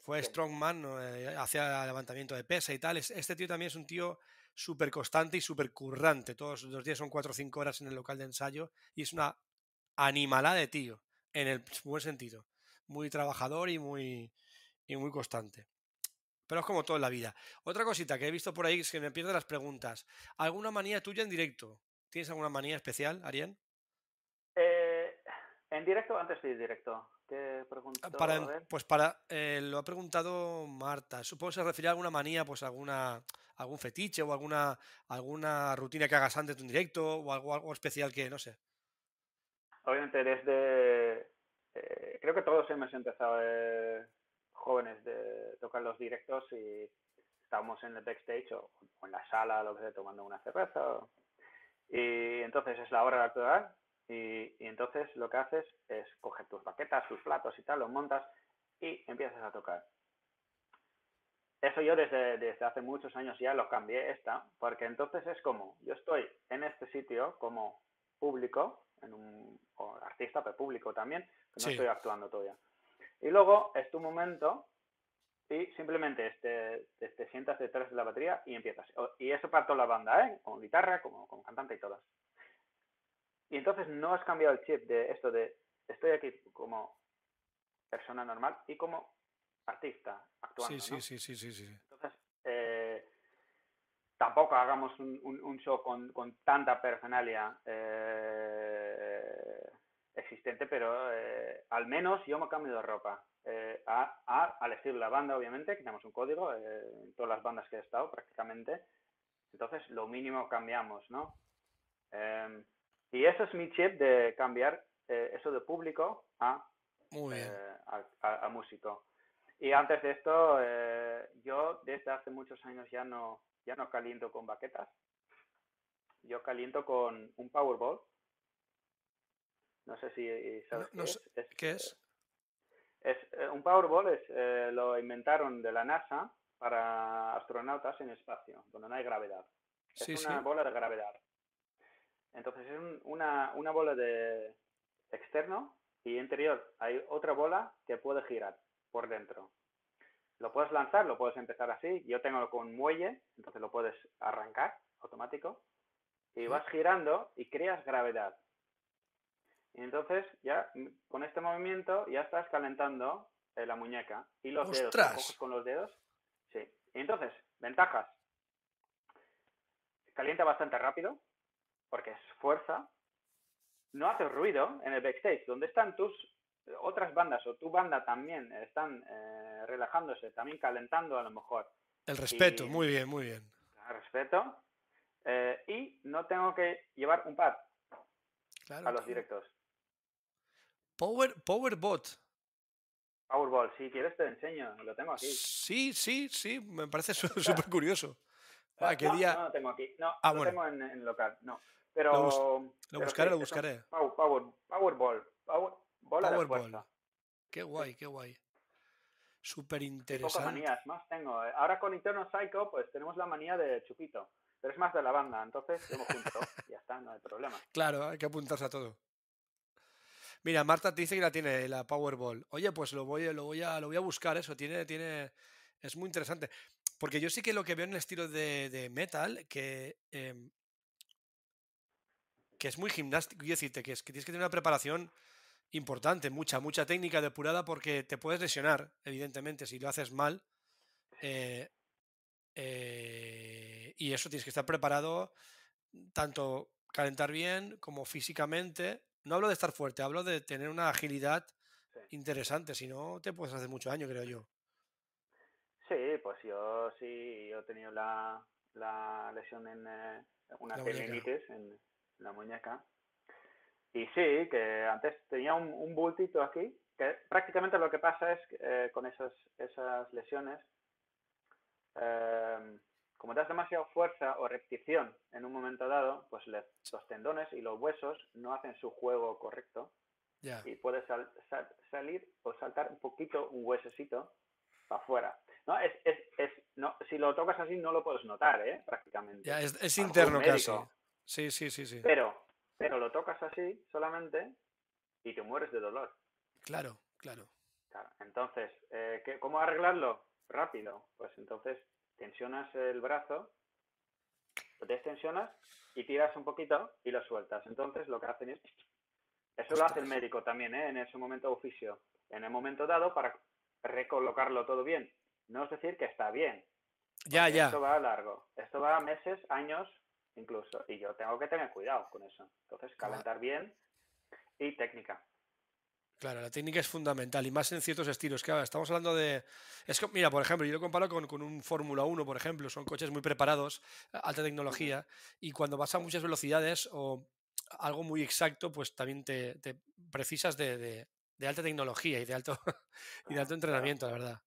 fue strongman, eh, hacía levantamiento de pesa y tal. Este tío también es un tío súper constante y súper currante. Todos los días son cuatro o cinco horas en el local de ensayo y es una animalada de tío, en el buen sentido muy trabajador y muy, y muy constante. Pero es como todo en la vida. Otra cosita que he visto por ahí es que me pierdo las preguntas. ¿Alguna manía tuya en directo? ¿Tienes alguna manía especial, Arián? Eh, en directo antes de directo. ¿Qué ah, pregunto? Para, pues para, eh, lo ha preguntado Marta. Supongo que se refiere a alguna manía, pues alguna, algún fetiche o alguna, alguna rutina que hagas antes de un directo o algo, algo especial que, no sé. Obviamente desde eh, creo que todos hemos empezado eh, jóvenes de tocar los directos y estábamos en el backstage o, en la sala, lo que sea, tomando una cerveza. Y entonces es la hora de actuar y, entonces lo que haces es coger tus baquetas, tus platos y tal, los montas y empiezas a tocar. Eso yo desde, desde hace muchos años ya lo cambié esta, porque entonces es como, yo estoy en este sitio como público, en un artista, pero público también, no estoy actuando todavía. Y luego es tu momento y simplemente este, te, sientas detrás de la batería y empiezas. Y eso para toda la banda, ¿eh? Como guitarra, como, como cantante y todas. Y entonces no has cambiado el chip de esto de estoy aquí como persona normal y como artista actuando. Sí, sí, sí, sí, sí, Entonces, eh, tampoco hagamos un, un, show con, con, tanta personalidad eh, existente, pero eh, al menos yo me cambio de ropa. a, a, al estilo de la banda, obviamente, que tenemos un código en todas las bandas que he estado prácticamente. Entonces, lo mínimo cambiamos, ¿no? Em, y eso es mi chip de cambiar eso de público a, a, músico. Y antes de esto, yo desde hace muchos años ya no, ya no caliento con baquetas. Yo caliento con un Powerball. No sé si sabes qué, es. es. Eh, un Powerball es, eh, lo inventaron de la NASA para astronautas en espacio, donde no hay gravedad. Es una bola de gravedad. Entonces es una, una bola de externo y interior hay otra bola que puede girar por dentro. Lo puedes lanzar, lo puedes empezar así. Yo tengo con muelle, entonces lo puedes arrancar automático. Y vas girando y creas gravedad. Y entonces ya con este movimiento ya estás calentando eh, la muñeca. Y los dedos, con los dedos. Sí. Y entonces, ventajas. Calienta bastante rápido, porque es fuerza. No hace ruido en el backstage, donde están tus otras bandas o tu banda también están eh, relajándose, también calentando a lo mejor. El respeto, muy bien, muy bien. El respeto. Eh, y no tengo que llevar un pad a los directos. Power, Powerbot. Powerball, si quieres te enseño, lo tengo aquí. Sí, sí, sí, me parece (laughs) súper curioso. Ah, ¿qué día? no, lo tengo aquí. No, ah, lo tengo en, local, no. Pero, lo, buscaré, lo buscaré. Power, Powerball. Power, Bola de Qué guay, qué guay. Súper interesante. Pocas manías más tengo. Eh. Ahora con Interno Psycho, pues tenemos la manía de Chupito. Pero es más de la banda, entonces yo me junto. ya está, no hay problema. (laughs) Claro, hay que apuntarse a todo. Mira, Marta te dice que la tiene, la Powerball. Oye, pues lo voy, lo voy, a, lo voy a buscar, eso. Tiene, tiene. Es muy interesante. Porque yo sí que lo que veo en el estilo de, metal, que. Em, que es muy gimnástico. Quiero decirte que es que tienes que tener una preparación importante, mucha, mucha técnica depurada porque te puedes lesionar, evidentemente, si lo haces mal. Eh, eh, y eso tienes que estar preparado, tanto calentar bien como físicamente. No hablo de estar fuerte, hablo de tener una agilidad interesante, si no te puedes hacer mucho daño, creo yo. Sí, pues yo sí, yo he tenido la, la lesión en eh, una tendinitis en la muñeca y sí, que antes tenía un, bultito aquí, que prácticamente lo que pasa es que eh, con esas, esas lesiones, eh, como das demasiada fuerza o repetición en un momento dado, pues los tendones y los huesos no hacen su juego correcto y puedes salir o saltar un poquito un huesecito para afuera. No, es, es, es, no, si lo tocas así no lo puedes notar, ¿eh? prácticamente. Ya, es, interno casi. Sí, sí, sí, sí. Pero pero lo tocas así solamente y te mueres de dolor. Claro, claro. Entonces, eh, ¿cómo arreglarlo? Rápido. Pues entonces tensionas el brazo, lo destensionas y tiras un poquito y lo sueltas. Entonces lo que hacen es... Eso lo hace el médico también, ¿eh? en ese momento oficio. En el momento dado para recolocarlo todo bien. No es decir que está bien. Ya, ya. Esto va a largo. Esto va a meses, años incluso. Y yo tengo que tener cuidado con eso. Entonces, calentar bien y técnica. Claro, la técnica es fundamental y más en ciertos estilos. Claro, estamos hablando de. Es que, mira, por ejemplo, yo lo comparo con, con un Fórmula 1, por ejemplo. Son coches muy preparados, alta tecnología, y cuando vas a muchas velocidades o algo muy exacto, pues también te, precisas de, alta tecnología y de alto, (laughs) y de alto entrenamiento, la verdad.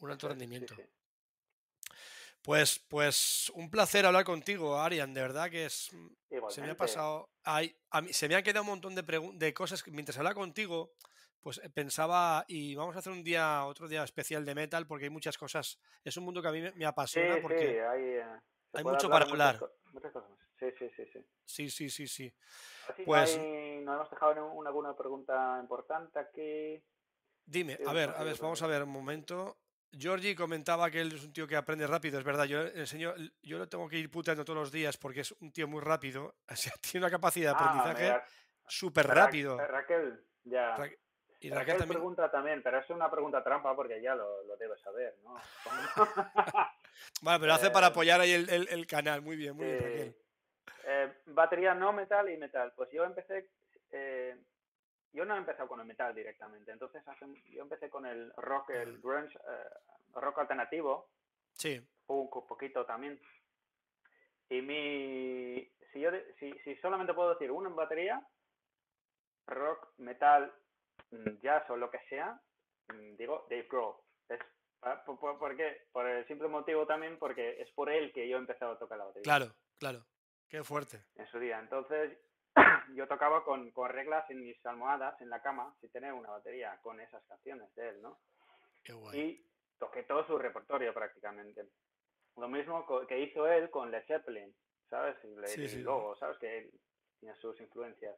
Un alto rendimiento. Pues, pues un placer hablar contigo, Arian. De verdad que es. Se me ha pasado. Ay, a mí, se me han quedado un montón de, de cosas que mientras hablaba contigo, pues eh, pensaba, y vamos a hacer un día, otro día especial de metal, porque hay muchas cosas. Es un mundo que a mí me, apasiona porque sí, hay, eh, hay mucho para hablar. Muchas, cosas. Sí, sí, sí, sí. Sí, sí, sí, sí. pues. no hemos dejado alguna pregunta importante aquí. Dime, a ver, a ver, vamos a ver un momento. Georgie comentaba que él es un tío que aprende rápido, es verdad. Yo enseño, yo lo tengo que ir puteando todos los días porque es un tío muy rápido. (laughs) O sea, tiene una capacidad de Ah, aprendizaje mira, súper Ra- rápido. Raquel, ya. Ra- Y Raquel, Raquel también. pregunta también, pero es una pregunta trampa porque ya lo, lo debes saber, ¿no? Vale, (laughs) pero hace para Eh, apoyar ahí el, el- el canal. Muy bien, muy bien. Raquel. Eh, batería no metal y metal. Pues yo empecé, eh, yo no he empezado con el metal directamente. Entonces hace- yo empecé con el rock, el grunge, eh, rock alternativo, Sí, un poquito también. Y mi, si yo, si, si solamente puedo decir uno en batería, rock, metal, mm, jazz o lo que sea, mm, digo Dave Grohl. Es, por- ¿por qué? Por el simple motivo también porque es por él que yo he empezado a tocar la batería claro, claro. Qué fuerte. en su día. Entonces, (coughs) yo tocaba con, con reglas en mis almohadas, en la cama, sin tener una batería, con esas canciones de él, ¿no? Qué guay. Y toqué todo su repertorio prácticamente. Lo mismo que hizo él con Led Zeppelin, ¿sabes? Y, le- Sí, y sí. luego, ¿sabes? Que él tiene sus influencias.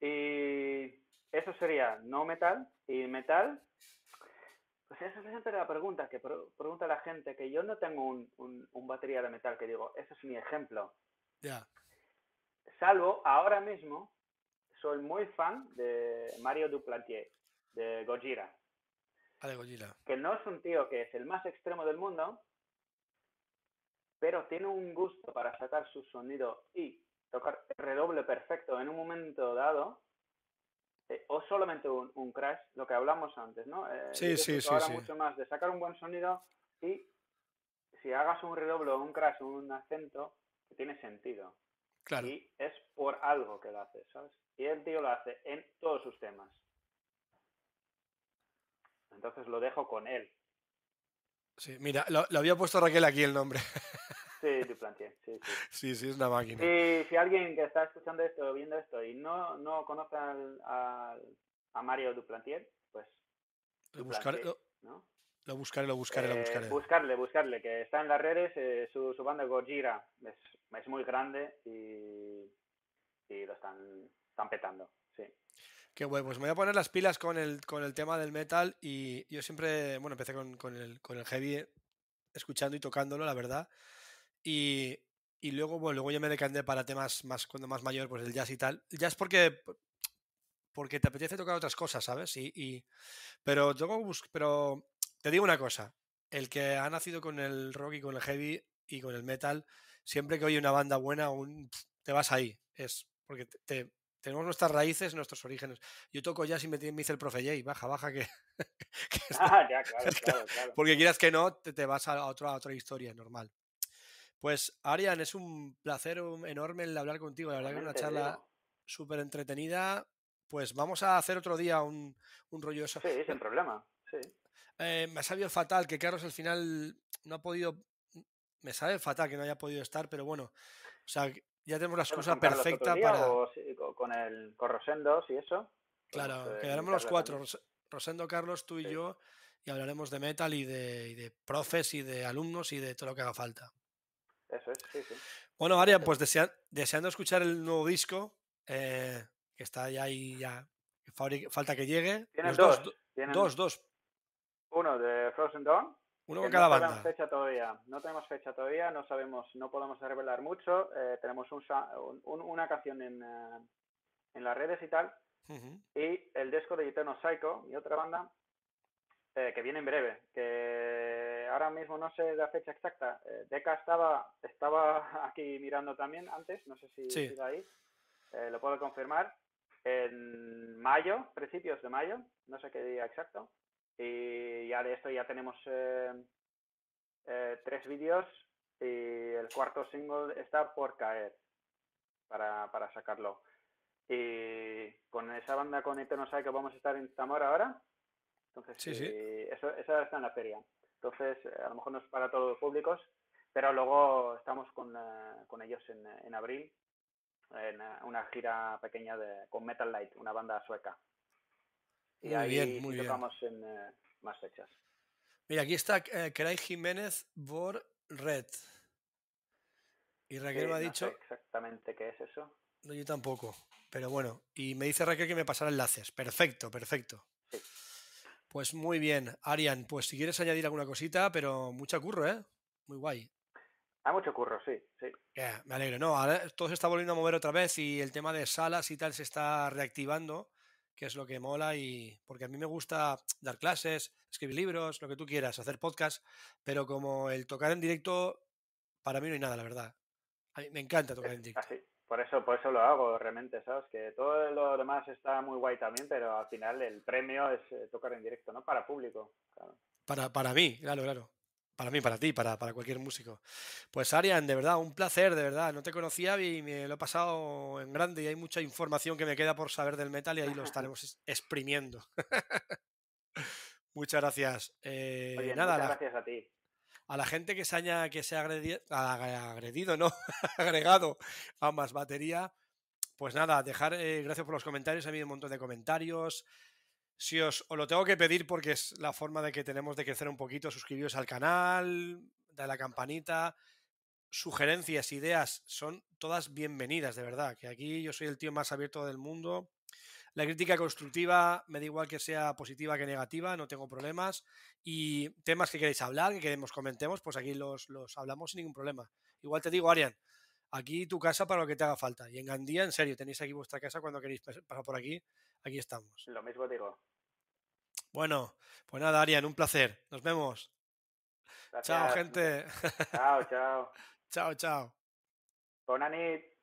Y eso sería no metal. Y metal, pues esa es siempre la pregunta que pregunta la gente, que yo no tengo un, un, un batería de metal que digo, ese es mi ejemplo. Ya. Salvo ahora mismo, soy muy fan de Mario Duplantier, de Gojira, Vale, Godzilla. que no es un tío que es el más extremo del mundo, pero tiene un gusto para sacar su sonido y tocar el redoble perfecto en un momento dado, eh, o solamente un, un crash, lo que hablamos antes, ¿no? Eh, Sí, sí, sí, ahora sí. mucho más de sacar un buen sonido y si hagas un redoble o un crash o un acento, que tiene sentido. Claro. Y por algo que lo hace, ¿sabes? Y el tío lo hace en todos sus temas. Entonces lo dejo con él. Sí, mira, lo, lo había puesto Raquel aquí el nombre. Sí, (laughs) Duplantier, sí, sí. Sí, sí, es una máquina. Y si alguien que está escuchando esto o viendo esto y no, no conoce al, al- a Mario Duplantier, pues Lo buscaré, lo, ¿no? lo buscaré, lo buscaré, lo Eh, buscaré. buscarle, buscarle, que está en las redes, eh, su, su banda Gojira es, es muy grande y, y lo están, están petando, sí. Qué guay, pues me voy a poner las pilas con el, con el tema del metal y yo siempre, bueno, empecé con, con el, con el heavy escuchando y tocándolo, la verdad. Y, y luego, bueno, luego ya me decanté para temas más, cuando más mayor, pues el jazz y tal. Jazz porque, porque te apetece tocar otras cosas, ¿sabes? Y, y- pero, pero te digo una cosa, el que ha nacido con el rock y con el heavy y con el metal, siempre que oye una banda buena, un, te vas ahí. Es porque te- te- tenemos nuestras raíces, nuestros orígenes. Yo toco jazz y me, me dice el profe Jay, baja, baja, que, (laughs) que (laughs) está- Ah, ya, claro, claro, claro. porque quieras que no, te, te vas a otra, a otra historia normal. Pues, Arian, es un placer um, enorme el hablar contigo. La verdad que es una charla súper entretenida. Pues vamos a hacer otro día un, un rollo eso. Sí, sin problema, sí. Eh, me ha sabido fatal que Carlos al final no ha podido. Me sabe fatal que no haya podido estar, pero bueno. O sea, ya tenemos la ¿Podemos excusa perfecta para. o con el con Rosendos y eso. Claro, Podemos, eh, quedaremos los cuatro, también. Rosendo, Carlos, tú y Sí. yo, y hablaremos de metal y de, y de profes y de alumnos y de todo lo que haga falta. Eso es, sí, sí. Bueno, Arian, pues desea- deseando escuchar el nuevo disco, eh, que está ya ahí, ya falta que llegue. Tienen Los dos, do- tienen dos, dos, uno de Frozen Dawn, uno con cada no tenemos banda. fecha todavía. No tenemos fecha todavía, no sabemos, no podemos revelar mucho. eh, tenemos un, un- una canción en, eh, en las redes y tal. Y el disco de Eternal Psycho, mi otra banda, eh, que viene en breve, que ahora mismo no sé la fecha exacta. Eh, Deca estaba, estaba (laughs) aquí mirando también antes, no sé si Sí. ahí, lo puedo confirmar. En mayo, principios de mayo, no sé qué día exacto. Y ya de esto ya tenemos eh, eh, tres vídeos y el cuarto single está por caer para, para sacarlo. Y con esa banda con Eternal Psycho vamos a estar en Zamora ahora. Entonces, Sí, sí. eh, Eso, esa está en la feria. Entonces, eh, a lo mejor no es para todos los públicos, pero luego estamos con, eh, con ellos en, eh, en abril en eh, una gira pequeña de, con Metal Light, una banda sueca. Y Muy ahí bien, sí muy bien. tocamos en eh, más fechas. Mira, aquí está eh, Jiménez por Red. Y Raquel Sí, me ha no dicho, sé exactamente qué es eso. no, yo tampoco, pero bueno. Y me dice Raquel que me pasará enlaces. Perfecto, perfecto. Sí. Pues muy bien, Arian, pues si quieres añadir alguna cosita, pero mucha curro, ¿eh? Muy guay. Hay mucho curro, sí, sí. me alegro. No, ahora todo se está volviendo a mover otra vez y el tema de salas y tal se está reactivando, que es lo que mola y porque a mí me gusta dar clases, escribir libros, lo que tú quieras, hacer podcast, pero como el tocar en directo, para mí no hay nada, la verdad. A mí me encanta tocar en directo. Así. Por eso, por eso lo hago realmente, ¿sabes? Que todo lo demás está muy guay también, pero al final el premio es eh, tocar en directo, ¿no? Para público. Para, para mí, claro, claro. Para mí, para ti, para, para cualquier músico. Pues Arian, de verdad, un placer, de verdad. No te conocía y me lo he pasado en grande y hay mucha información que me queda por saber del metal y ahí lo (laughs) estaremos exprimiendo. (laughs) muchas gracias. Eh, nada, muchas gracias a ti a la gente que se haya que se ha agredido, agredido no, (laughs) agregado a más batería, pues nada, dejar, eh, gracias por los comentarios, ha habido un montón de comentarios. Si os, lo tengo que pedir porque es la forma de que tenemos de crecer un poquito, suscribiros al canal, de la campanita, sugerencias, ideas, son todas bienvenidas, de verdad, que aquí yo soy el tío más abierto del mundo la crítica constructiva me da igual que sea positiva que negativa, no tengo problemas. Y temas que queréis hablar, que queremos comentemos, pues aquí los, hablamos sin ningún problema. Igual te digo, Arian, aquí tu casa para lo que te haga falta. Y en Gandía, en serio, tenéis aquí vuestra casa cuando queréis pasar por aquí. Aquí estamos. Lo mismo digo. Bueno, pues nada, Arian, un placer. Nos vemos. Chao, gente. Chao, chao. (laughs) chao, chao. Bonanit.